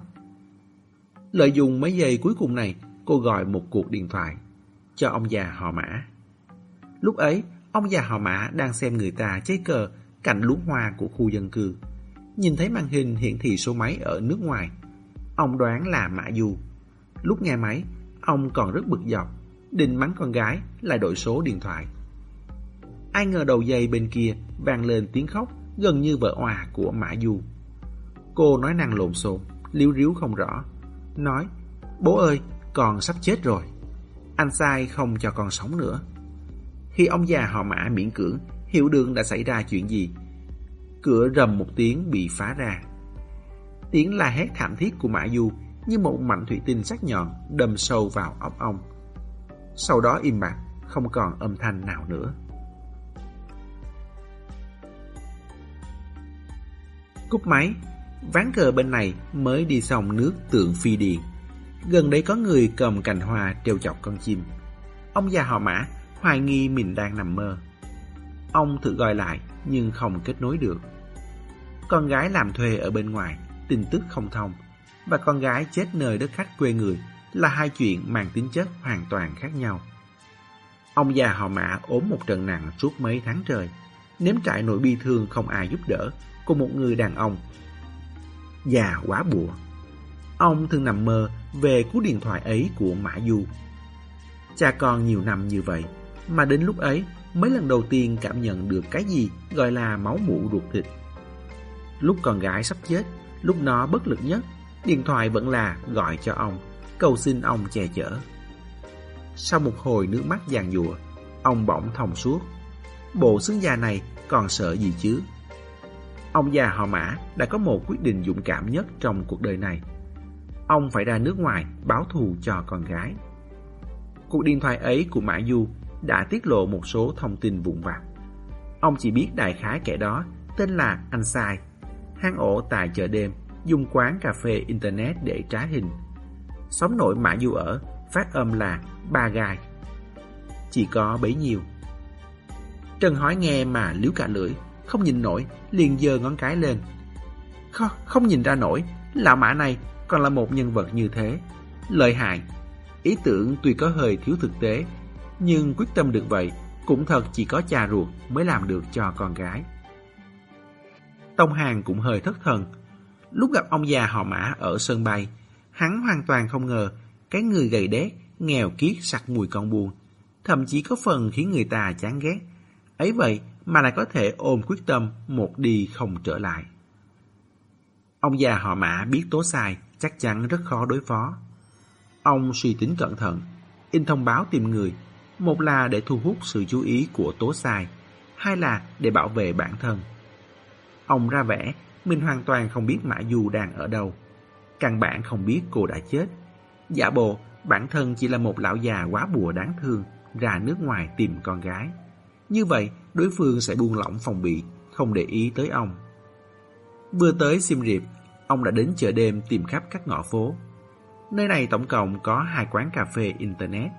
Lợi dụng mấy giây cuối cùng này, cô gọi một cuộc điện thoại cho ông già họ Mã. Lúc ấy, ông già họ Mã đang xem người ta chơi cờ cạnh luống hoa của khu dân cư. Nhìn thấy màn hình hiển thị số máy ở nước ngoài. Ông đoán là Mã Du. Lúc nghe máy, ông còn rất bực dọc, định mắng con gái lại đổi số điện thoại. Ai ngờ đầu dây bên kia vang lên tiếng khóc gần như vợ hòa của Mã Du. Cô nói năng lộn xộn, liếu riếu không rõ. Nói, bố ơi, con sắp chết rồi. Anh sai không cho con sống nữa. Khi ông già họ Mã miễn cưỡng hiểu đường đã xảy ra chuyện gì. Cửa rầm một tiếng bị phá ra. Tiếng la hét thảm thiết của Mã Du như một mảnh thủy tinh sắc nhọn đâm sâu vào óc ông. Sau đó im bặt, không còn âm thanh nào nữa. Cúp máy, ván cờ bên này mới đi xong nước tượng phi điền. Gần đây có người cầm cành hoa treo chọc con chim. Ông già họ mã hoài nghi mình đang nằm mơ. Ông thử gọi lại nhưng không kết nối được. Con gái làm thuê ở bên ngoài, tin tức không thông. Và con gái chết nơi đất khách quê người là hai chuyện mang tính chất hoàn toàn khác nhau. Ông già họ mã ốm một trận nặng suốt mấy tháng trời. Nếm trải nỗi bi thương không ai giúp đỡ của một người đàn ông. Già quá bùa. Ông thường nằm mơ về cú điện thoại ấy của Mã Du. Cha con nhiều năm như vậy, mà đến lúc ấy mới lần đầu tiên cảm nhận được cái gì gọi là máu mủ ruột thịt. Lúc con gái sắp chết, lúc nó bất lực nhất, điện thoại vẫn là gọi cho ông, cầu xin ông che chở. Sau một hồi nước mắt giàn giụa, ông bỗng thông suốt. Bộ xương già này còn sợ gì chứ? Ông già họ Mã đã có một quyết định dũng cảm nhất trong cuộc đời này. Ông phải ra nước ngoài báo thù cho con gái. Cuộc điện thoại ấy của Mã Du đã tiết lộ một số thông tin vụn vặt. Ông chỉ biết đại khái kẻ đó tên là Anh Sai, hang ổ tại chợ đêm, dùng quán cà phê Internet để trá hình. Xóm nội Mã Du ở, phát âm là Ba Gai. Chỉ có bấy nhiêu. Trần hỏi nghe mà liếu cả lưỡi, không nhìn nổi, liền giơ ngón cái lên. Không, không nhìn ra nổi, lão mã này còn là một nhân vật như thế. Lợi hại, ý tưởng tuy có hơi thiếu thực tế, nhưng quyết tâm được vậy cũng thật chỉ có cha ruột mới làm được cho con gái. Tông Hàng cũng hơi thất thần. Lúc gặp ông già họ mã ở sân bay, hắn hoàn toàn không ngờ cái người gầy đét, nghèo kiết sặc mùi con buồn, thậm chí có phần khiến người ta chán ghét. Ấy vậy mà lại có thể ôm quyết tâm một đi không trở lại. Ông già họ mã biết tố sai chắc chắn rất khó đối phó. Ông suy tính cẩn thận, in thông báo tìm người, một là để thu hút sự chú ý của tố sai, hai là để bảo vệ bản thân. Ông ra vẻ mình hoàn toàn không biết Mã Du đang ở đâu, căn bản không biết cô đã chết. Giả bộ bản thân chỉ là một lão già quá bùa đáng thương ra nước ngoài tìm con gái. Như vậy, đối phương sẽ buông lỏng phòng bị, không để ý tới ông. Vừa tới Siem Reap, ông đã đến chợ đêm tìm khắp các ngõ phố. Nơi này tổng cộng có hai quán cà phê Internet,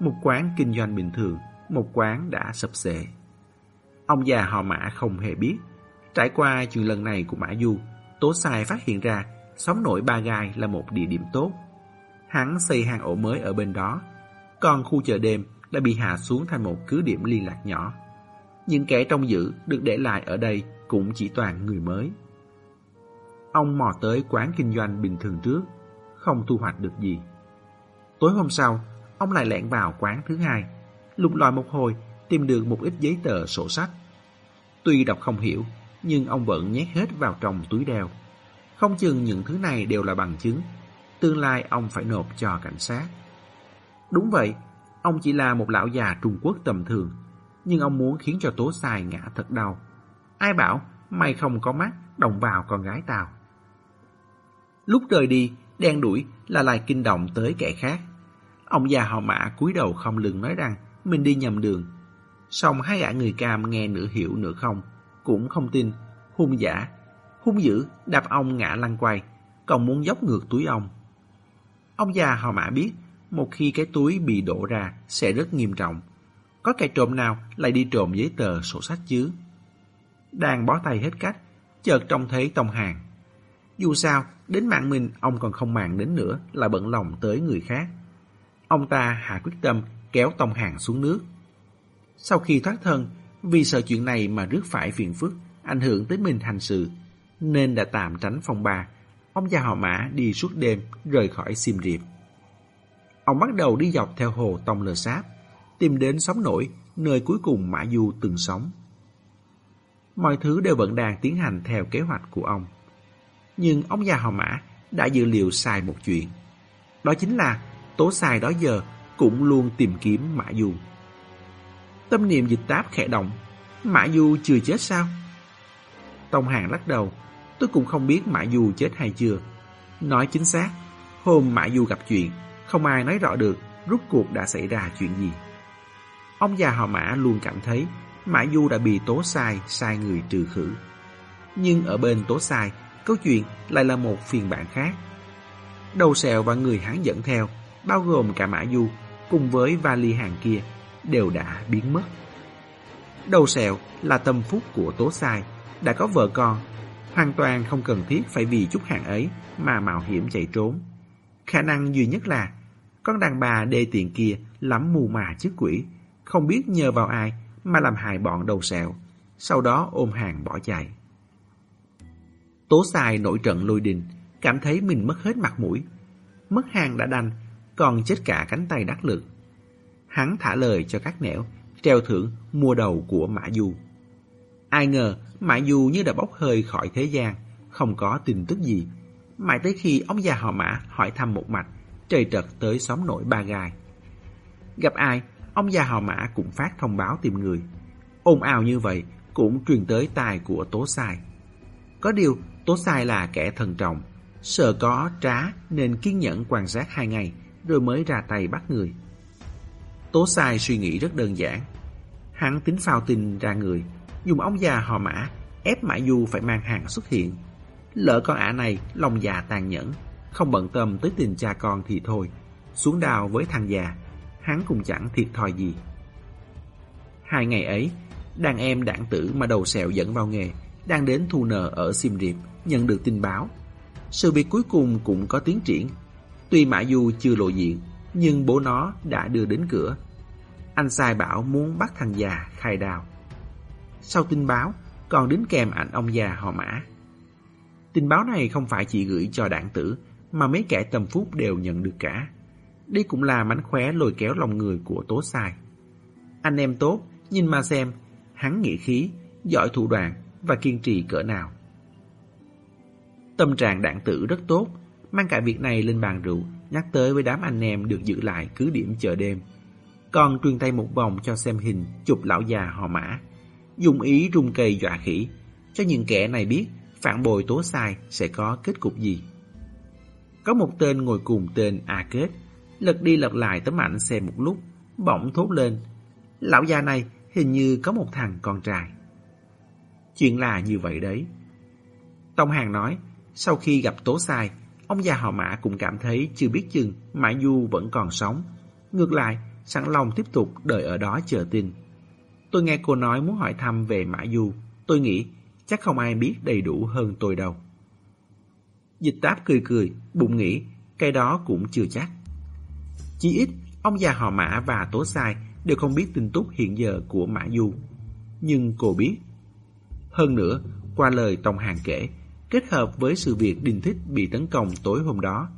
một quán kinh doanh bình thường, một quán đã sập xệ. Ông già họ Mã không hề biết. Trải qua chuyện lần này của Mã Du, Tố Sai phát hiện ra xóm nội Ba Gai là một địa điểm tốt. Hắn xây hàng ổ mới ở bên đó, còn khu chợ đêm đã bị hạ xuống thành một cứ điểm liên lạc nhỏ. Những kẻ trong giữ được để lại ở đây cũng chỉ toàn người mới. Ông mò tới quán kinh doanh bình thường trước, không thu hoạch được gì. Tối hôm sau, ông lại lẻn vào quán thứ hai, lục lọi một hồi, tìm được một ít giấy tờ sổ sách. Tuy đọc không hiểu, nhưng ông vẫn nhét hết vào trong túi đeo. Không chừng những thứ này đều là bằng chứng, tương lai ông phải nộp cho cảnh sát. Đúng vậy, ông chỉ là một lão già Trung Quốc tầm thường, nhưng ông muốn khiến cho Tố xài ngã thật đau. Ai bảo mày không có mắt đồng vào con gái tao. Lúc rời đi, đen đuổi là lại kinh động tới kẻ khác. Ông già họ mã cúi đầu không lưng nói rằng mình đi nhầm đường. Xong hai gã người cam nghe nửa hiểu nửa không, cũng không tin, hung giả, hung dữ đạp ông ngã lăn quay, còn muốn dốc ngược túi ông. Ông già họ mã biết, một khi cái túi bị đổ ra sẽ rất nghiêm trọng. Có kẻ trộm nào lại đi trộm giấy tờ sổ sách chứ? Đang bó tay hết cách, chợt trông thấy Tông Hàng. Dù sao, đến mạng mình ông còn không màng đến nữa là bận lòng tới người khác. Ông ta hạ quyết tâm kéo Tông Hàng xuống nước. Sau khi thoát thân, vì sợ chuyện này mà rước phải phiền phức, ảnh hưởng tới mình hành sự, nên đã tạm tránh phong ba. Ông già họ mã đi suốt đêm rời khỏi Sim Riệp. Ông bắt đầu đi dọc theo hồ Tông Lờ Sáp, tìm đến sóng nổi, nơi cuối cùng Mã Du từng sống. Mọi thứ đều vẫn đang tiến hành theo kế hoạch của ông. Nhưng ông già họ Mã đã dự liệu sai một chuyện. Đó chính là tố sai đó giờ cũng luôn tìm kiếm Mã Du. Tâm niệm dịch táp khẽ động, Mã Du chưa chết sao? Tông Hàng lắc đầu, tôi cũng không biết Mã Du chết hay chưa. Nói chính xác, hôm Mã Du gặp chuyện, không ai nói rõ được rút cuộc đã xảy ra chuyện gì. Ông già họ Mã luôn cảm thấy Mã Du đã bị tố sai, sai người trừ khử. Nhưng ở bên tố sai, câu chuyện lại là một phiên bản khác. Đầu sẹo và người hắn dẫn theo, bao gồm cả Mã Du, cùng với vali hàng kia, đều đã biến mất. Đầu sẹo là tâm phúc của tố sai, đã có vợ con, hoàn toàn không cần thiết phải vì chút hàng ấy mà mạo hiểm chạy trốn. Khả năng duy nhất là con đàn bà đê tiện kia lắm mù mà chứ quỷ, không biết nhờ vào ai mà làm hại bọn đầu sẹo, sau đó ôm hàng bỏ chạy. Tố xài nổi trận lôi đình, cảm thấy mình mất hết mặt mũi. Mất hàng đã đành, còn chết cả cánh tay đắc lực. Hắn thả lời cho các nẻo, treo thưởng mua đầu của Mã Du. Ai ngờ Mã Du như đã bốc hơi khỏi thế gian, không có tin tức gì. Mãi tới khi ông già họ Mã hỏi thăm một mạch, trời trật tới xóm nội Ba Gai. Gặp ai, ông già họ Mã cũng phát thông báo tìm người. Ồn ào như vậy cũng truyền tới tài của Tố Sai. Có điều, Tố Sai là kẻ thần trọng, sợ có trá nên kiên nhẫn quan sát hai ngày rồi mới ra tay bắt người. Tố Sai suy nghĩ rất đơn giản. Hắn tính phao tin ra người, dùng ông già họ Mã ép Mã Du phải mang hàng xuất hiện. Lỡ con ả này lòng già tàn nhẫn, không bận tâm tới tình cha con thì thôi. Xuống đào với thằng già, hắn cũng chẳng thiệt thòi gì. Hai ngày ấy, đàn em đảng tử mà đầu sẹo dẫn vào nghề, đang đến thu nợ ở Sim Riệp, nhận được tin báo. Sự việc cuối cùng cũng có tiến triển. Tuy Mã Du chưa lộ diện, nhưng bố nó đã đưa đến cửa. Anh sai bảo muốn bắt thằng già khai đào. Sau tin báo, còn đính kèm ảnh ông già họ Mã. Tin báo này không phải chỉ gửi cho đảng tử, mà mấy kẻ tầm phúc đều nhận được cả. Đây cũng là mánh khóe lôi kéo lòng người của Tố xài. Anh em tốt, nhìn mà xem, hắn nghĩa khí, giỏi thủ đoạn và kiên trì cỡ nào. Tâm trạng đạn tử rất tốt, mang cả việc này lên bàn rượu, nhắc tới với đám anh em được giữ lại cứ điểm chờ đêm. Còn truyền tay một vòng cho xem hình chụp lão già họ mã, dùng ý rung cây dọa khỉ, cho những kẻ này biết phản bội tố sai sẽ có kết cục gì. Có một tên ngồi cùng tên A Kết, lật đi lật lại tấm ảnh xem một lúc, bỗng thốt lên. Lão già này hình như có một thằng con trai. Chuyện là như vậy đấy. Tông Hàng nói, sau khi gặp tố sai, ông già họ Mã cũng cảm thấy chưa biết chừng Mã Du vẫn còn sống. Ngược lại, sẵn lòng tiếp tục đợi ở đó chờ tin. Tôi nghe cô nói muốn hỏi thăm về Mã Du. Tôi nghĩ chắc không ai biết đầy đủ hơn tôi đâu. Dịch táp cười cười, bụng nghĩ, cái đó cũng chưa chắc. Chỉ ít, ông già họ Mã và Tố Sai đều không biết tin tức hiện giờ của Mã Du. Nhưng cô biết. Hơn nữa, qua lời Tông Hàng kể, kết hợp với sự việc Đinh Thích bị tấn công tối hôm đó,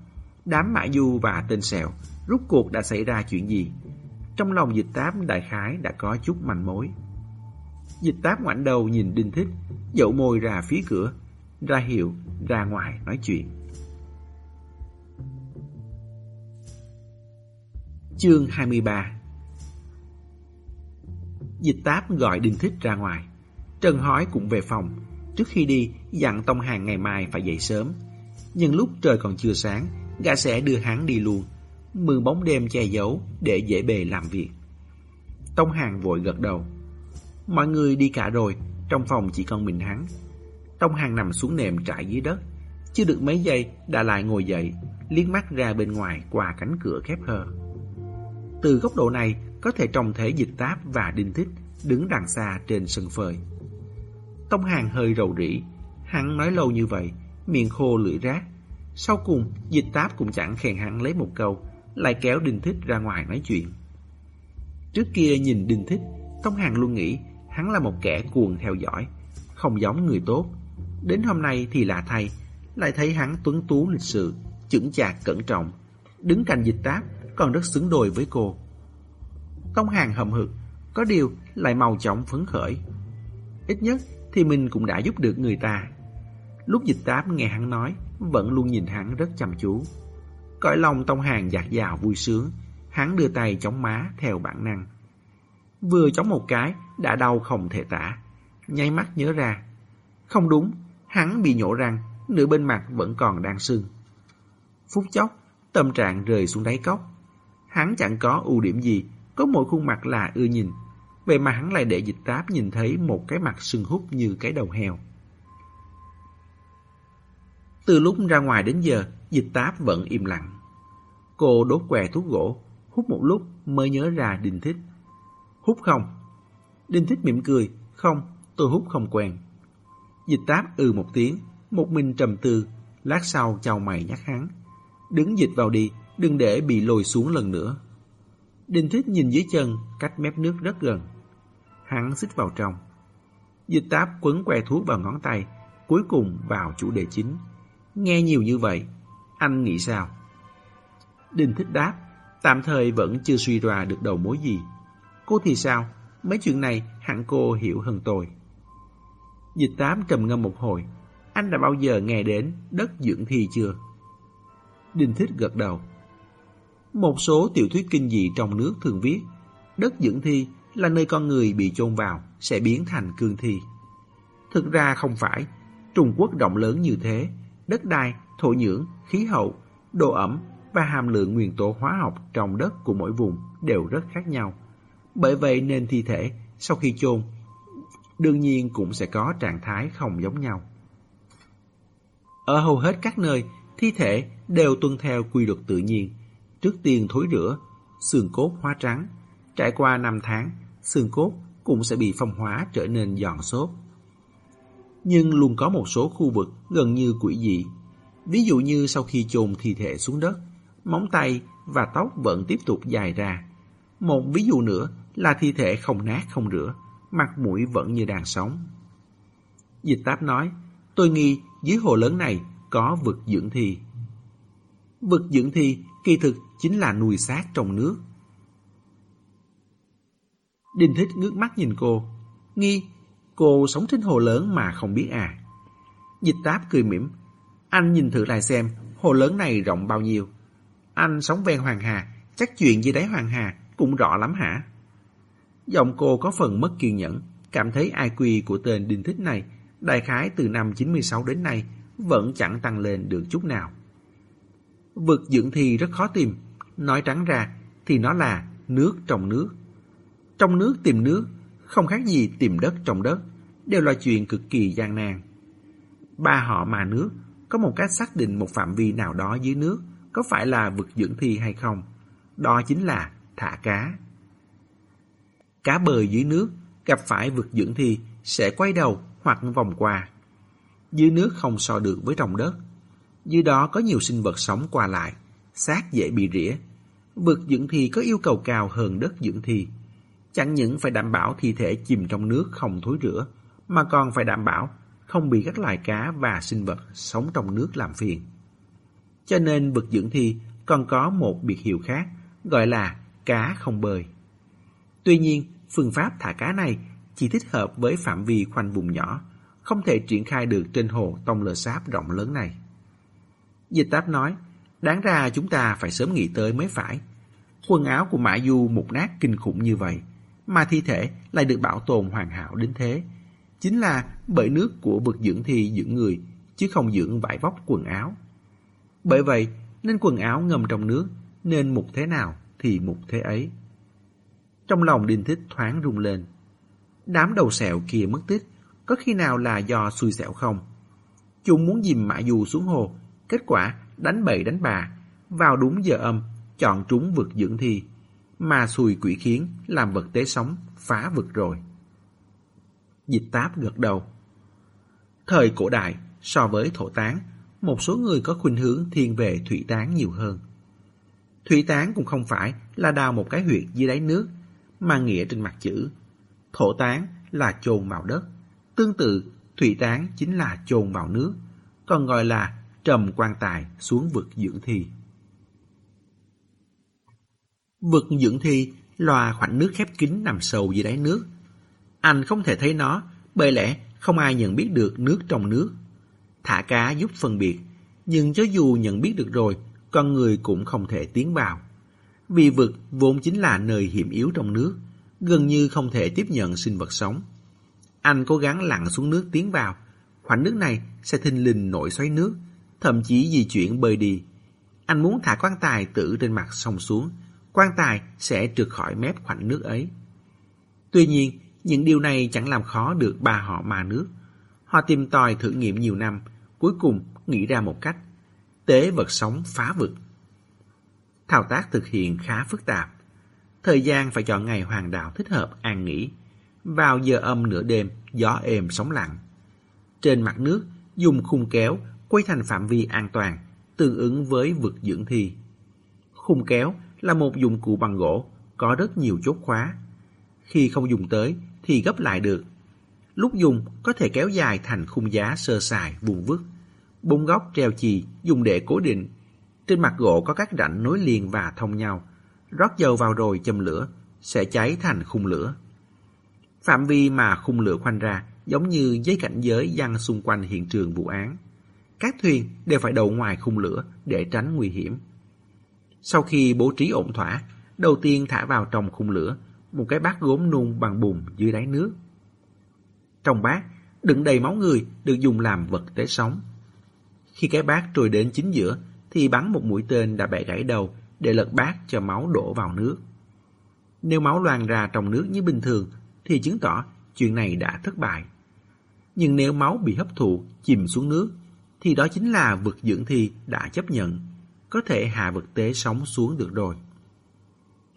đám Mã Du và tên Sẹo rút cuộc đã xảy ra chuyện gì? Trong lòng dịch táp đại khái đã có chút manh mối. Dịch táp ngoảnh đầu nhìn Đinh Thích, dậu môi ra phía cửa, ra hiệu, ra ngoài nói chuyện. Chương 23 Dịch táp gọi Đinh Thích ra ngoài. Trần Hói cũng về phòng. Trước khi đi, dặn Tông Hàng ngày mai phải dậy sớm. Nhưng lúc trời còn chưa sáng, gã sẽ đưa hắn đi luôn. Mượn bóng đêm che giấu để dễ bề làm việc. Tông Hàng vội gật đầu. Mọi người đi cả rồi, trong phòng chỉ còn mình hắn. Tông Hàng nằm xuống nệm trải dưới đất, chưa được mấy giây đã lại ngồi dậy, liếc mắt ra bên ngoài qua cánh cửa khép hờ. Từ góc độ này có thể trông thấy dịch táp và đinh thích đứng đằng xa trên sân phơi. Tông Hàng hơi rầu rĩ, hắn nói lâu như vậy, miệng khô lưỡi rác. Sau cùng, dịch táp cũng chẳng khen hắn lấy một câu, lại kéo Đinh Thích ra ngoài nói chuyện. Trước kia nhìn Đinh Thích, Tông Hàng luôn nghĩ hắn là một kẻ cuồng theo dõi, không giống người tốt. Đến hôm nay thì lạ thay, lại thấy hắn tuấn tú lịch sự, chững chạc cẩn trọng, đứng cạnh dịch táp còn rất xứng đôi với cô. Tông Hàng hậm hực, có điều lại màu chóng phấn khởi. Ít nhất thì mình cũng đã giúp được người ta. Lúc dịch táp nghe hắn nói, vẫn luôn nhìn hắn rất chăm chú. Cõi lòng Tông Hàng dạt dào vui sướng, hắn đưa tay chống má theo bản năng. Vừa chống một cái, đã đau không thể tả. Nháy mắt nhớ ra. Không đúng, hắn bị nhổ răng, nửa bên mặt vẫn còn đang sưng. Phút chốc, tâm trạng rơi xuống đáy cốc. Hắn chẳng có ưu điểm gì, có mỗi khuôn mặt là ưa nhìn. Vậy mà hắn lại để dịch táp nhìn thấy một cái mặt sưng hút như cái đầu heo. Từ lúc ra ngoài đến giờ, dịch táp vẫn im lặng. Cô đốt què thuốc gỗ, hút một lúc mới nhớ ra Đinh Thích. Hút không? Đinh Thích mỉm cười, không, tôi hút không quen. Dịch táp ừ một tiếng, một mình trầm tư, lát sau chào mày nhắc hắn. Đứng dịch vào đi, đừng để bị lồi xuống lần nữa. Đinh Thích nhìn dưới chân, cách mép nước rất gần. Hắn xích vào trong. Dịch táp quấn que thuốc vào ngón tay, cuối cùng vào chủ đề chính. Nghe nhiều như vậy, anh nghĩ sao? Đinh Thích đáp, tạm thời vẫn chưa suy ra được đầu mối gì. Cô thì sao? Mấy chuyện này hẳn cô hiểu hơn tôi. Dịch tám trầm ngâm một hồi. Anh đã bao giờ nghe đến đất dưỡng thi chưa? Đinh Thích gật đầu. Một số tiểu thuyết kinh dị trong nước thường viết đất dưỡng thi là nơi con người bị chôn vào sẽ biến thành cương thi. Thực ra không phải. Trung Quốc rộng lớn như thế, đất đai, thổ nhưỡng, khí hậu, độ ẩm và hàm lượng nguyên tố hóa học trong đất của mỗi vùng đều rất khác nhau. Bởi vậy nên thi thể sau khi chôn đương nhiên cũng sẽ có trạng thái không giống nhau. Ở hầu hết các nơi, thi thể đều tuân theo quy luật tự nhiên. Trước tiên thối rửa, xương cốt hóa trắng. Trải qua năm tháng, xương cốt cũng sẽ bị phong hóa trở nên giòn xốp. Nhưng luôn có một số khu vực gần như quỷ dị. Ví dụ như sau khi chôn thi thể xuống đất, móng tay và tóc vẫn tiếp tục dài ra. Một ví dụ nữa là thi thể không nát không rửa, mặt mũi vẫn như đang sống. Dịch táp nói, tôi nghi dưới hồ lớn này có vực dưỡng thi. Vực dưỡng thi kỳ thực chính là nuôi xác trong nước. Đình Thích ngước mắt nhìn cô. Nghi, cô sống trên hồ lớn mà không biết à. Dịch táp cười mỉm. Anh nhìn thử lại xem hồ lớn này rộng bao nhiêu. Anh sống ven Hoàng Hà, chắc chuyện dưới đáy Hoàng Hà cũng rõ lắm hả? Giọng cô có phần mất kiên nhẫn, cảm thấy ai quy của tên Đinh Thích này, đại khái từ năm 96 đến nay, vẫn chẳng tăng lên được chút nào. Vực dưỡng thi rất khó tìm, nói trắng ra thì nó là nước trong nước. Trong nước tìm nước, không khác gì tìm đất trong đất, đều là chuyện cực kỳ gian nan. Ba họ mà nước có một cách xác định một phạm vi nào đó dưới nước có phải là vực dưỡng thi hay không. Đó chính là thả cá. Cá bơi dưới nước gặp phải vực dưỡng thi sẽ quay đầu hoặc vòng qua. Dưới nước không so được với trong đất. Dưới đó có nhiều sinh vật sống qua lại, xác dễ bị rỉa. Vực dưỡng thi có yêu cầu cao hơn đất dưỡng thi. Chẳng những phải đảm bảo thi thể chìm trong nước không thối rửa, mà còn phải đảm bảo không bị các loài cá và sinh vật sống trong nước làm phiền. Cho nên vực dưỡng thi còn có một biệt hiệu khác, gọi là cá không bơi. Tuy nhiên, phương pháp thả cá này chỉ thích hợp với phạm vi khoanh vùng nhỏ, không thể triển khai được trên hồ tông lờ sáp rộng lớn này. Dịch táp nói, đáng ra chúng ta phải sớm nghĩ tới mới phải. Quần áo của Mã Du mục nát kinh khủng như vậy, mà thi thể lại được bảo tồn hoàn hảo đến thế. Chính là bởi nước của vực dưỡng thi dưỡng người, chứ không dưỡng vải vóc quần áo. Bởi vậy, nên quần áo ngầm trong nước, nên mục thế nào thì mục thế ấy. Trong lòng Đinh Thích thoáng rung lên. Đám đầu sẹo kia mất tích, có khi nào là do xui xẻo không? Chúng muốn dìm mã Du xuống hồ, kết quả đánh bậy đánh bà, vào đúng giờ âm, chọn trúng vực dưỡng thi, mà xùi quỷ khiến làm vật tế sống phá vực rồi. Dịch táp gật đầu. Thời cổ đại, so với thổ tán, một số người có khuynh hướng thiên về thủy tán nhiều hơn. Thủy tán cũng không phải là đào một cái huyệt dưới đáy nước, mà nghĩa trên mặt chữ. Thổ tán là chôn vào đất. Tương tự, thủy tán chính là chôn vào nước, còn gọi là trầm quan tài xuống vực dưỡng thi. Vực dưỡng thi loa khoảnh nước khép kín nằm sâu dưới đáy nước. Anh không thể thấy nó, bởi lẽ không ai nhận biết được nước trong nước. Thả cá giúp phân biệt, nhưng cho dù nhận biết được rồi, con người cũng không thể tiến vào. Vì vực vốn chính là nơi hiểm yếu trong nước, gần như không thể tiếp nhận sinh vật sống. Anh cố gắng lặn xuống nước tiến vào, khoảnh nước này sẽ thình lình nổi xoáy nước, thậm chí di chuyển bơi đi. Anh muốn thả quan tài tử trên mặt sông xuống, quan tài sẽ trượt khỏi mép khoảnh nước ấy. Tuy nhiên, những điều này chẳng làm khó được ba họ mà nước. Họ tìm tòi thử nghiệm nhiều năm, cuối cùng nghĩ ra một cách. Tế vật sống phá vực. Thao tác thực hiện khá phức tạp. Thời gian phải chọn ngày hoàng đạo thích hợp an nghỉ. Vào giờ âm nửa đêm, gió êm sóng lặng. Trên mặt nước, dùng khung kéo quay thành phạm vi an toàn, tương ứng với vực dưỡng thi. Khung kéo là một dụng cụ bằng gỗ, có rất nhiều chốt khóa. Khi không dùng tới thì gấp lại được. Lúc dùng có thể kéo dài thành khung giá sơ sài, vuông vức. Bốn góc treo chì dùng để cố định. Trên mặt gỗ có các rãnh nối liền và thông nhau. Rót dầu vào rồi châm lửa, sẽ cháy thành khung lửa. Phạm vi mà khung lửa khoanh ra giống như giấy cảnh giới dăng xung quanh hiện trường vụ án. Các thuyền đều phải đậu ngoài khung lửa để tránh nguy hiểm. Sau khi bố trí ổn thỏa, đầu tiên thả vào trong khung lửa một cái bát gốm nung bằng bùn dưới đáy nước. Trong bát, đựng đầy máu người được dùng làm vật tế sống. Khi cái bát trôi đến chính giữa, thì bắn một mũi tên đã bẻ gãy đầu để lật bát cho máu đổ vào nước. Nếu máu loàn ra trong nước như bình thường, thì chứng tỏ chuyện này đã thất bại. Nhưng nếu máu bị hấp thụ, chìm xuống nước, thì đó chính là vực dưỡng thi đã chấp nhận, có thể hạ vực tế sống xuống được rồi.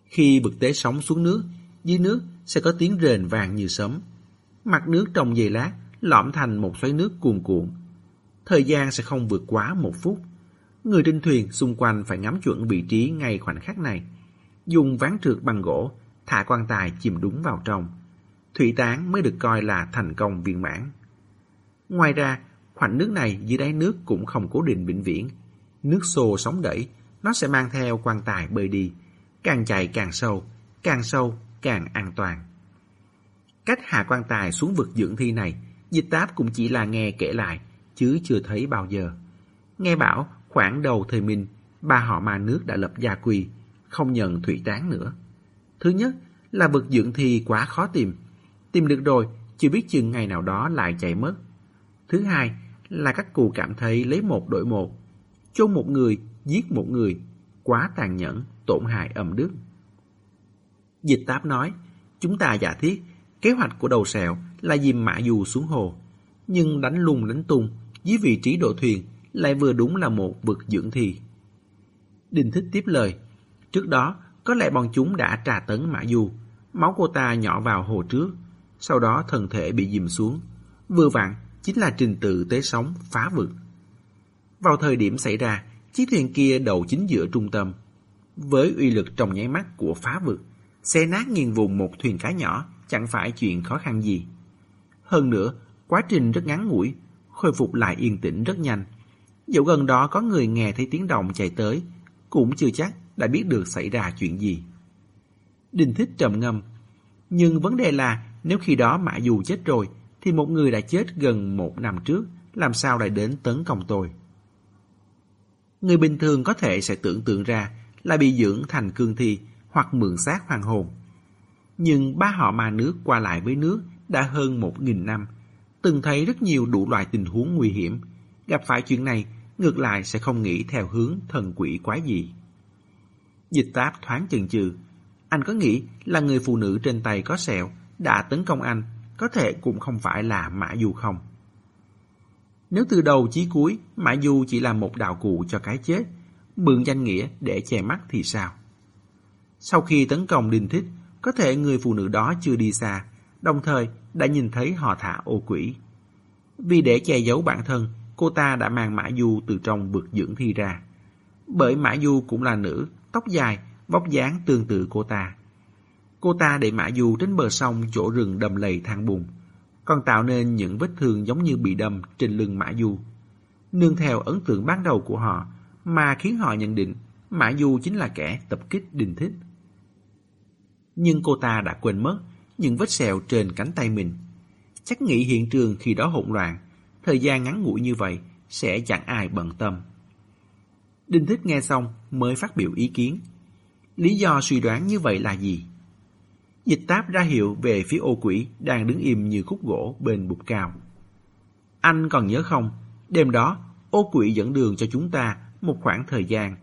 Khi vực tế sống xuống nước, dưới nước sẽ có tiếng rền vàng như sấm. Mặt nước trong giây lát lõm thành một xoáy nước cuồn cuộn. Thời gian sẽ không vượt quá một phút. Người trên thuyền xung quanh phải ngắm chuẩn vị trí ngay khoảnh khắc này. Dùng ván trượt bằng gỗ, thả quan tài chìm đúng vào trong. Thủy tán mới được coi là thành công viên mãn. Ngoài ra, khoảnh nước này dưới đáy nước cũng không cố định vĩnh viễn. Nước xô sóng đẩy, nó sẽ mang theo quan tài bơi đi. Càng chạy càng sâu, càng sâu càng an toàn. Cách hạ quan tài xuống vực dưỡng thi này, dịch táp cũng chỉ là nghe kể lại, chứ chưa thấy bao giờ. Nghe bảo khoảng đầu thời Minh, ba họ ma nước đã lập gia quy, không nhận thủy tán nữa. Thứ nhất là vực dưỡng thi quá khó tìm. Tìm được rồi, chưa biết chừng ngày nào đó lại chạy mất. Thứ hai là các cụ cảm thấy lấy một đổi một, chôn một người, giết một người, quá tàn nhẫn, tổn hại âm đức. Dịch táp nói, chúng ta giả thiết, kế hoạch của đầu sẹo là dìm mã dù xuống hồ. Nhưng đánh lung đánh tung, dưới vị trí độ thuyền lại vừa đúng là một vực dưỡng thì. Đình Thích tiếp lời, trước đó có lẽ bọn chúng đã trà tấn mã du, máu cô ta nhỏ vào hồ trước, sau đó thân thể bị dìm xuống. Vừa vặn chính là trình tự tế sóng phá vực. Vào thời điểm xảy ra, chiếc thuyền kia đậu chính giữa trung tâm. Với uy lực trong nháy mắt của phá vực, Xe nát nghiền vùng một thuyền cá nhỏ chẳng phải chuyện khó khăn gì. Hơn nữa, quá trình rất ngắn ngủi, khôi phục lại yên tĩnh rất nhanh. Dẫu gần đó có người nghe thấy tiếng động chạy tới, cũng chưa chắc đã biết được xảy ra chuyện gì. đình Thích trầm ngâm. Nhưng vấn đề là nếu khi đó Mã Dù chết rồi, thì một người đã chết gần một năm trước, làm sao lại đến tấn công tôi? Người bình thường có thể sẽ tưởng tượng ra là bị dưỡng thành cương thi, hoặc mượn xác hoàng hồn. Nhưng ba họ ma nước qua lại với nước đã hơn một nghìn năm, từng thấy rất nhiều đủ loại tình huống nguy hiểm. Gặp phải chuyện này, ngược lại sẽ không nghĩ theo hướng thần quỷ quái gì. Dịch táp thoáng chần chừ. Anh có nghĩ là người phụ nữ trên tay có sẹo đã tấn công anh có thể cũng không phải là Mã Du không. Nếu từ đầu chí cuối, Mã Du chỉ là một đạo cụ cho cái chết, mượn danh nghĩa để che mắt thì sao? Sau khi tấn công Đinh Thích, có thể người phụ nữ đó chưa đi xa, đồng thời đã nhìn thấy họ thả ô quỷ. Vì để che giấu bản thân, cô ta đã mang Mã Du từ trong vực dưỡng thi ra. Bởi Mã Du cũng là nữ, tóc dài, vóc dáng tương tự cô ta. Cô ta để Mã Du trên bờ sông chỗ rừng đầm lầy than bùn, còn tạo nên những vết thương giống như bị đâm trên lưng Mã Du. Nương theo ấn tượng ban đầu của họ mà khiến họ nhận định Mã Du chính là kẻ tập kích đình thích. Nhưng cô ta đã quên mất những vết sẹo trên cánh tay mình. Chắc nghĩ hiện trường khi đó hỗn loạn, thời gian ngắn ngủi như vậy sẽ chẳng ai bận tâm. Đinh Thích nghe xong mới phát biểu ý kiến. Lý do suy đoán như vậy là gì? Dịch táp ra hiệu về phía ô quỷ đang đứng im như khúc gỗ bên bục cao. Anh còn nhớ không, đêm đó ô quỷ dẫn đường cho chúng ta một khoảng thời gian.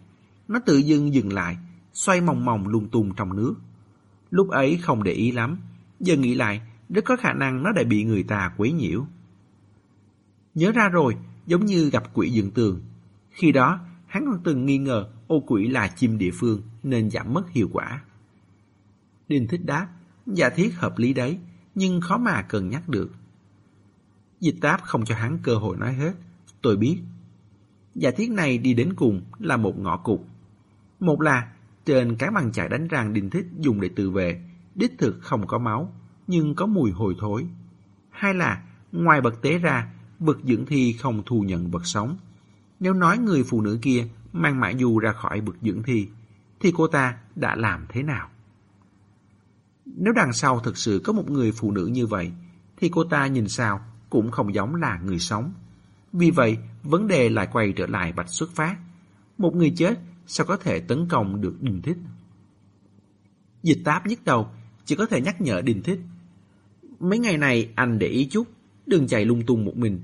Nó tự dưng dừng lại, xoay mòng mòng lung tung trong nước. Lúc ấy không để ý lắm, giờ nghĩ lại rất có khả năng nó đã bị người ta quấy nhiễu. Nhớ ra rồi, giống như gặp quỷ dựng tường. Khi đó, hắn còn từng nghi ngờ ô quỷ là chim địa phương nên giảm mất hiệu quả. Đinh thích đáp, giả thiết hợp lý đấy, nhưng khó mà cần nhắc được. Dịch táp không cho hắn cơ hội nói hết. Tôi biết. Giả thiết này đi đến cùng là một ngõ cụt. Một là trên cái bằng chải đánh răng đinh thích dùng để tự vệ, đích thực không có máu, nhưng có mùi hồi thối. Hai là ngoài bậc tế ra, vật dưỡng thi không thu nhận vật sống. Nếu nói người phụ nữ kia mang mã du ra khỏi vực dưỡng thi, thì cô ta đã làm thế nào? Nếu đằng sau thực sự có một người phụ nữ như vậy, thì cô ta nhìn sao cũng không giống là người sống. Vì vậy, vấn đề lại quay trở lại bạch xuất phát. Một người chết sao có thể tấn công được Đình Thích? Dịch táp nhức đầu, chỉ có thể nhắc nhở Đình Thích. Mấy ngày này anh để ý chút, đừng chạy lung tung một mình.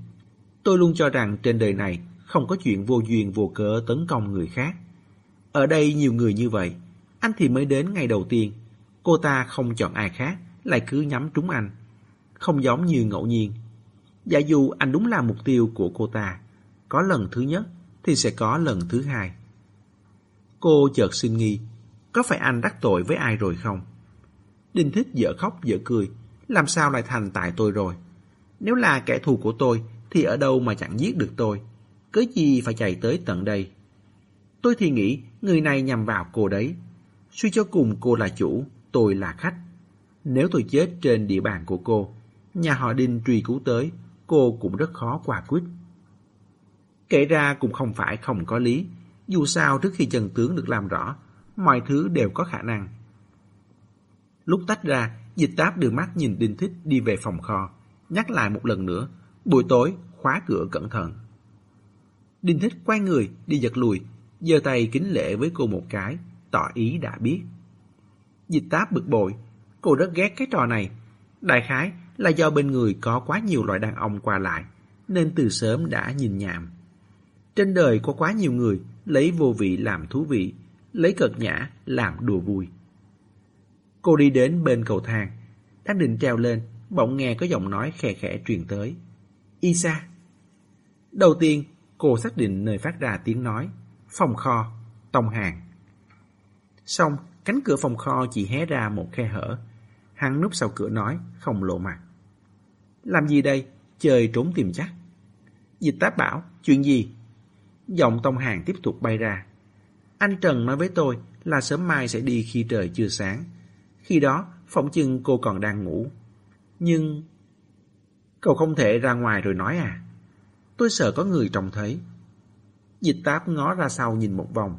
Tôi luôn cho rằng trên đời này không có chuyện vô duyên vô cớ tấn công người khác. Ở đây nhiều người như vậy, anh thì mới đến ngày đầu tiên. Cô ta không chọn ai khác, lại cứ nhắm trúng anh. Không giống như ngẫu nhiên. Giả dù anh đúng là mục tiêu của cô ta, có lần thứ nhất thì sẽ có lần thứ hai. Cô chợt xin nghi, có phải anh đắc tội với ai rồi không? Đinh Thích dở khóc dở cười, làm sao lại thành tại tôi rồi? Nếu là kẻ thù của tôi thì ở đâu mà chẳng giết được tôi? Cớ gì phải chạy tới tận đây? Tôi thì nghĩ người này nhằm vào cô đấy. Suy cho cùng cô là chủ, tôi là khách. Nếu tôi chết trên địa bàn của cô, nhà họ Đinh truy cứu tới, cô cũng rất khó qua quyết. Kể ra cũng không phải không có lý, dù sao trước khi chân tướng được làm rõ, mọi thứ đều có khả năng. Lúc tách ra, dịch táp đưa mắt nhìn Đinh Thích đi về phòng kho, nhắc lại một lần nữa, buổi tối khóa cửa cẩn thận. Đinh Thích quay người, đi giật lùi, giơ tay kính lễ với cô một cái, tỏ ý đã biết. Dịch táp bực bội, cô rất ghét cái trò này. Đại khái là do bên người có quá nhiều loại đàn ông qua lại, nên từ sớm đã nhìn nhạm. Trên đời có quá nhiều người lấy vô vị làm thú vị, lấy cợt nhã làm đùa vui. Cô đi đến bên cầu thang, đang định treo lên, bỗng nghe có giọng nói khè khẽ truyền tới. Isa. Đầu tiên, cô xác định nơi phát ra tiếng nói. Phòng kho, tông hàng. Xong, cánh cửa phòng kho chỉ hé ra một khe hở. Hắn núp sau cửa nói, không lộ mặt. Làm gì đây? Chơi trốn tìm chắc. Dịch táp bảo, chuyện gì? Giọng tông hàng tiếp tục bay ra. Anh Trần nói với tôi là sớm mai sẽ đi khi trời chưa sáng. Khi đó, phỏng chừng cô còn đang ngủ. Nhưng... Cậu không thể ra ngoài rồi nói à? Tôi sợ có người trông thấy. Dịch táp ngó ra sau nhìn một vòng.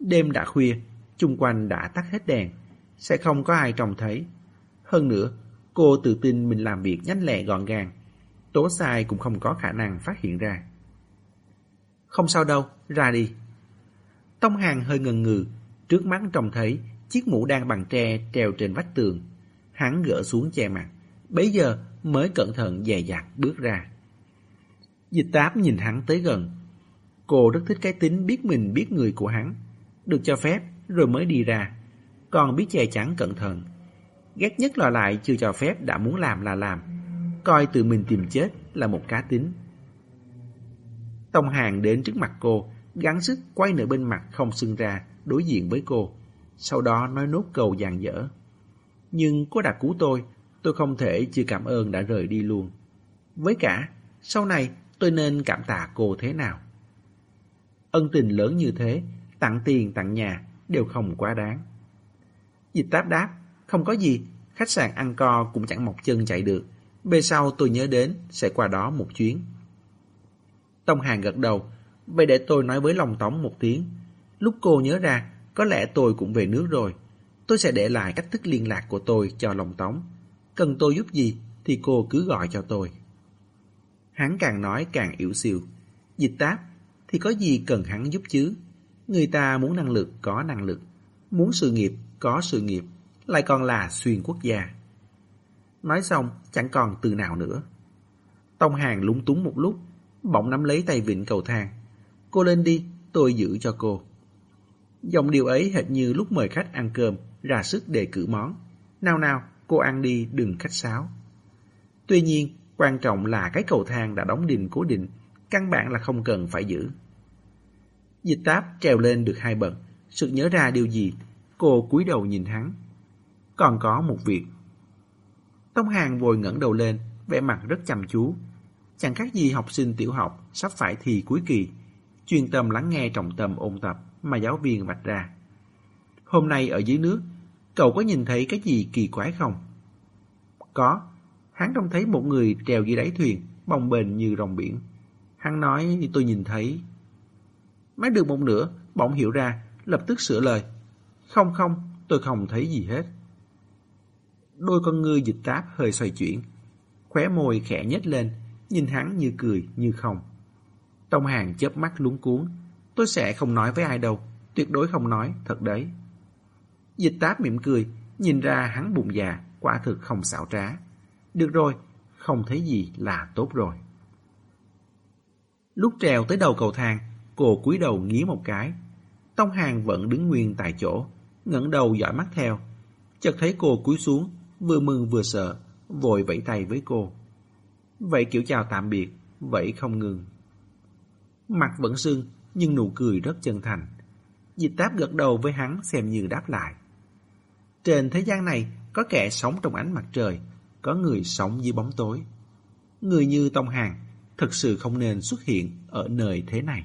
Đêm đã khuya, chung quanh đã tắt hết đèn. Sẽ không có ai trông thấy. Hơn nữa, cô tự tin mình làm việc nhanh lẹ gọn gàng. Tố sai cũng không có khả năng phát hiện ra. Không sao đâu, ra đi. Tông hàng hơi ngần ngừ, trước mắt trông thấy chiếc mũ đang bằng tre treo trên vách tường. Hắn gỡ xuống che mặt, bấy giờ mới cẩn thận dè dặt bước ra. Dịch táp nhìn hắn tới gần. Cô rất thích cái tính biết mình biết người của hắn. Được cho phép rồi mới đi ra. Còn biết che chắn cẩn thận. ghét nhất lo lại chưa cho phép đã muốn làm là làm, coi tự mình tìm chết là một cá tính. Tông Hàng đến trước mặt cô, gắng sức quay nửa bên mặt không sưng ra, đối diện với cô. Sau đó nói nốt cầu dàn dở. Nhưng cô đã cứu tôi, tôi không thể chưa cảm ơn đã rời đi luôn. Với cả, sau này tôi nên cảm tạ cô thế nào? Ân tình lớn như thế, tặng tiền tặng nhà đều không quá đáng. Dịch táp đáp, không có gì, khách sạn ăn co cũng chẳng mọc chân chạy được. Về sau tôi nhớ đến, sẽ qua đó một chuyến. Tông Hàng gật đầu, vậy để tôi nói với Long Tống một tiếng. Lúc cô nhớ ra, có lẽ tôi cũng về nước rồi. Tôi sẽ để lại cách thức liên lạc của tôi cho Long Tống. Cần tôi giúp gì thì cô cứ gọi cho tôi. Hắn càng nói càng yếu xìu. Dịch táp thì có gì cần hắn giúp chứ? Người ta muốn năng lực có năng lực, muốn sự nghiệp có sự nghiệp, lại còn là xuyên quốc gia. Nói xong chẳng còn từ nào nữa. Tông Hàng lúng túng một lúc, bỗng nắm lấy tay vịn cầu thang. Cô lên đi, tôi giữ cho cô. Dòng điều ấy hệt như lúc mời khách ăn cơm, ra sức đề cử món. Nào nào, cô ăn đi, đừng khách sáo. Tuy nhiên, quan trọng là cái cầu thang đã đóng đinh cố định, căn bản là không cần phải giữ. Dịch táp trèo lên được hai bậc, sự nhớ ra điều gì, cô cúi đầu nhìn hắn. Còn có một việc. Tông Hàng vội ngẩng đầu lên, vẻ mặt rất chăm chú. Chẳng khác gì học sinh tiểu học sắp phải thi cuối kỳ, chuyên tâm lắng nghe trọng tâm ôn tập mà giáo viên vạch ra. Hôm nay ở dưới nước, cậu có nhìn thấy cái gì kỳ quái không? Có, hắn trông thấy một người trèo dưới đáy thuyền, bồng bềnh như rồng biển. Hắn nói tôi nhìn thấy... Nói được một nửa, bỗng hiểu ra, lập tức sửa lời. Không không, tôi không thấy gì hết. Đôi con ngươi dịch táp hơi xoay chuyển. Khóe môi khẽ nhếch lên, nhìn hắn như cười, như không. Tông Hàng chớp mắt luống cuốn. Tôi sẽ không nói với ai đâu, tuyệt đối không nói, thật đấy. Dịch táp mỉm cười, nhìn ra hắn bụng già, quả thực không xảo trá. Được rồi, không thấy gì là tốt rồi. Lúc trèo tới đầu cầu thang, cô cúi đầu nghía một cái. Tông Hàng vẫn đứng nguyên tại chỗ, ngẩng đầu dõi mắt theo. Chợt thấy cô cúi xuống, vừa mừng vừa sợ, vội vẫy tay với cô. Vậy kiểu chào tạm biệt, vậy không ngừng. Mặt vẫn sưng, nhưng nụ cười rất chân thành. Dịch táp gật đầu với hắn xem như đáp lại. Trên thế gian này có kẻ sống trong ánh mặt trời, có người sống dưới bóng tối. Người như Tông Hàng thực sự không nên xuất hiện ở nơi thế này.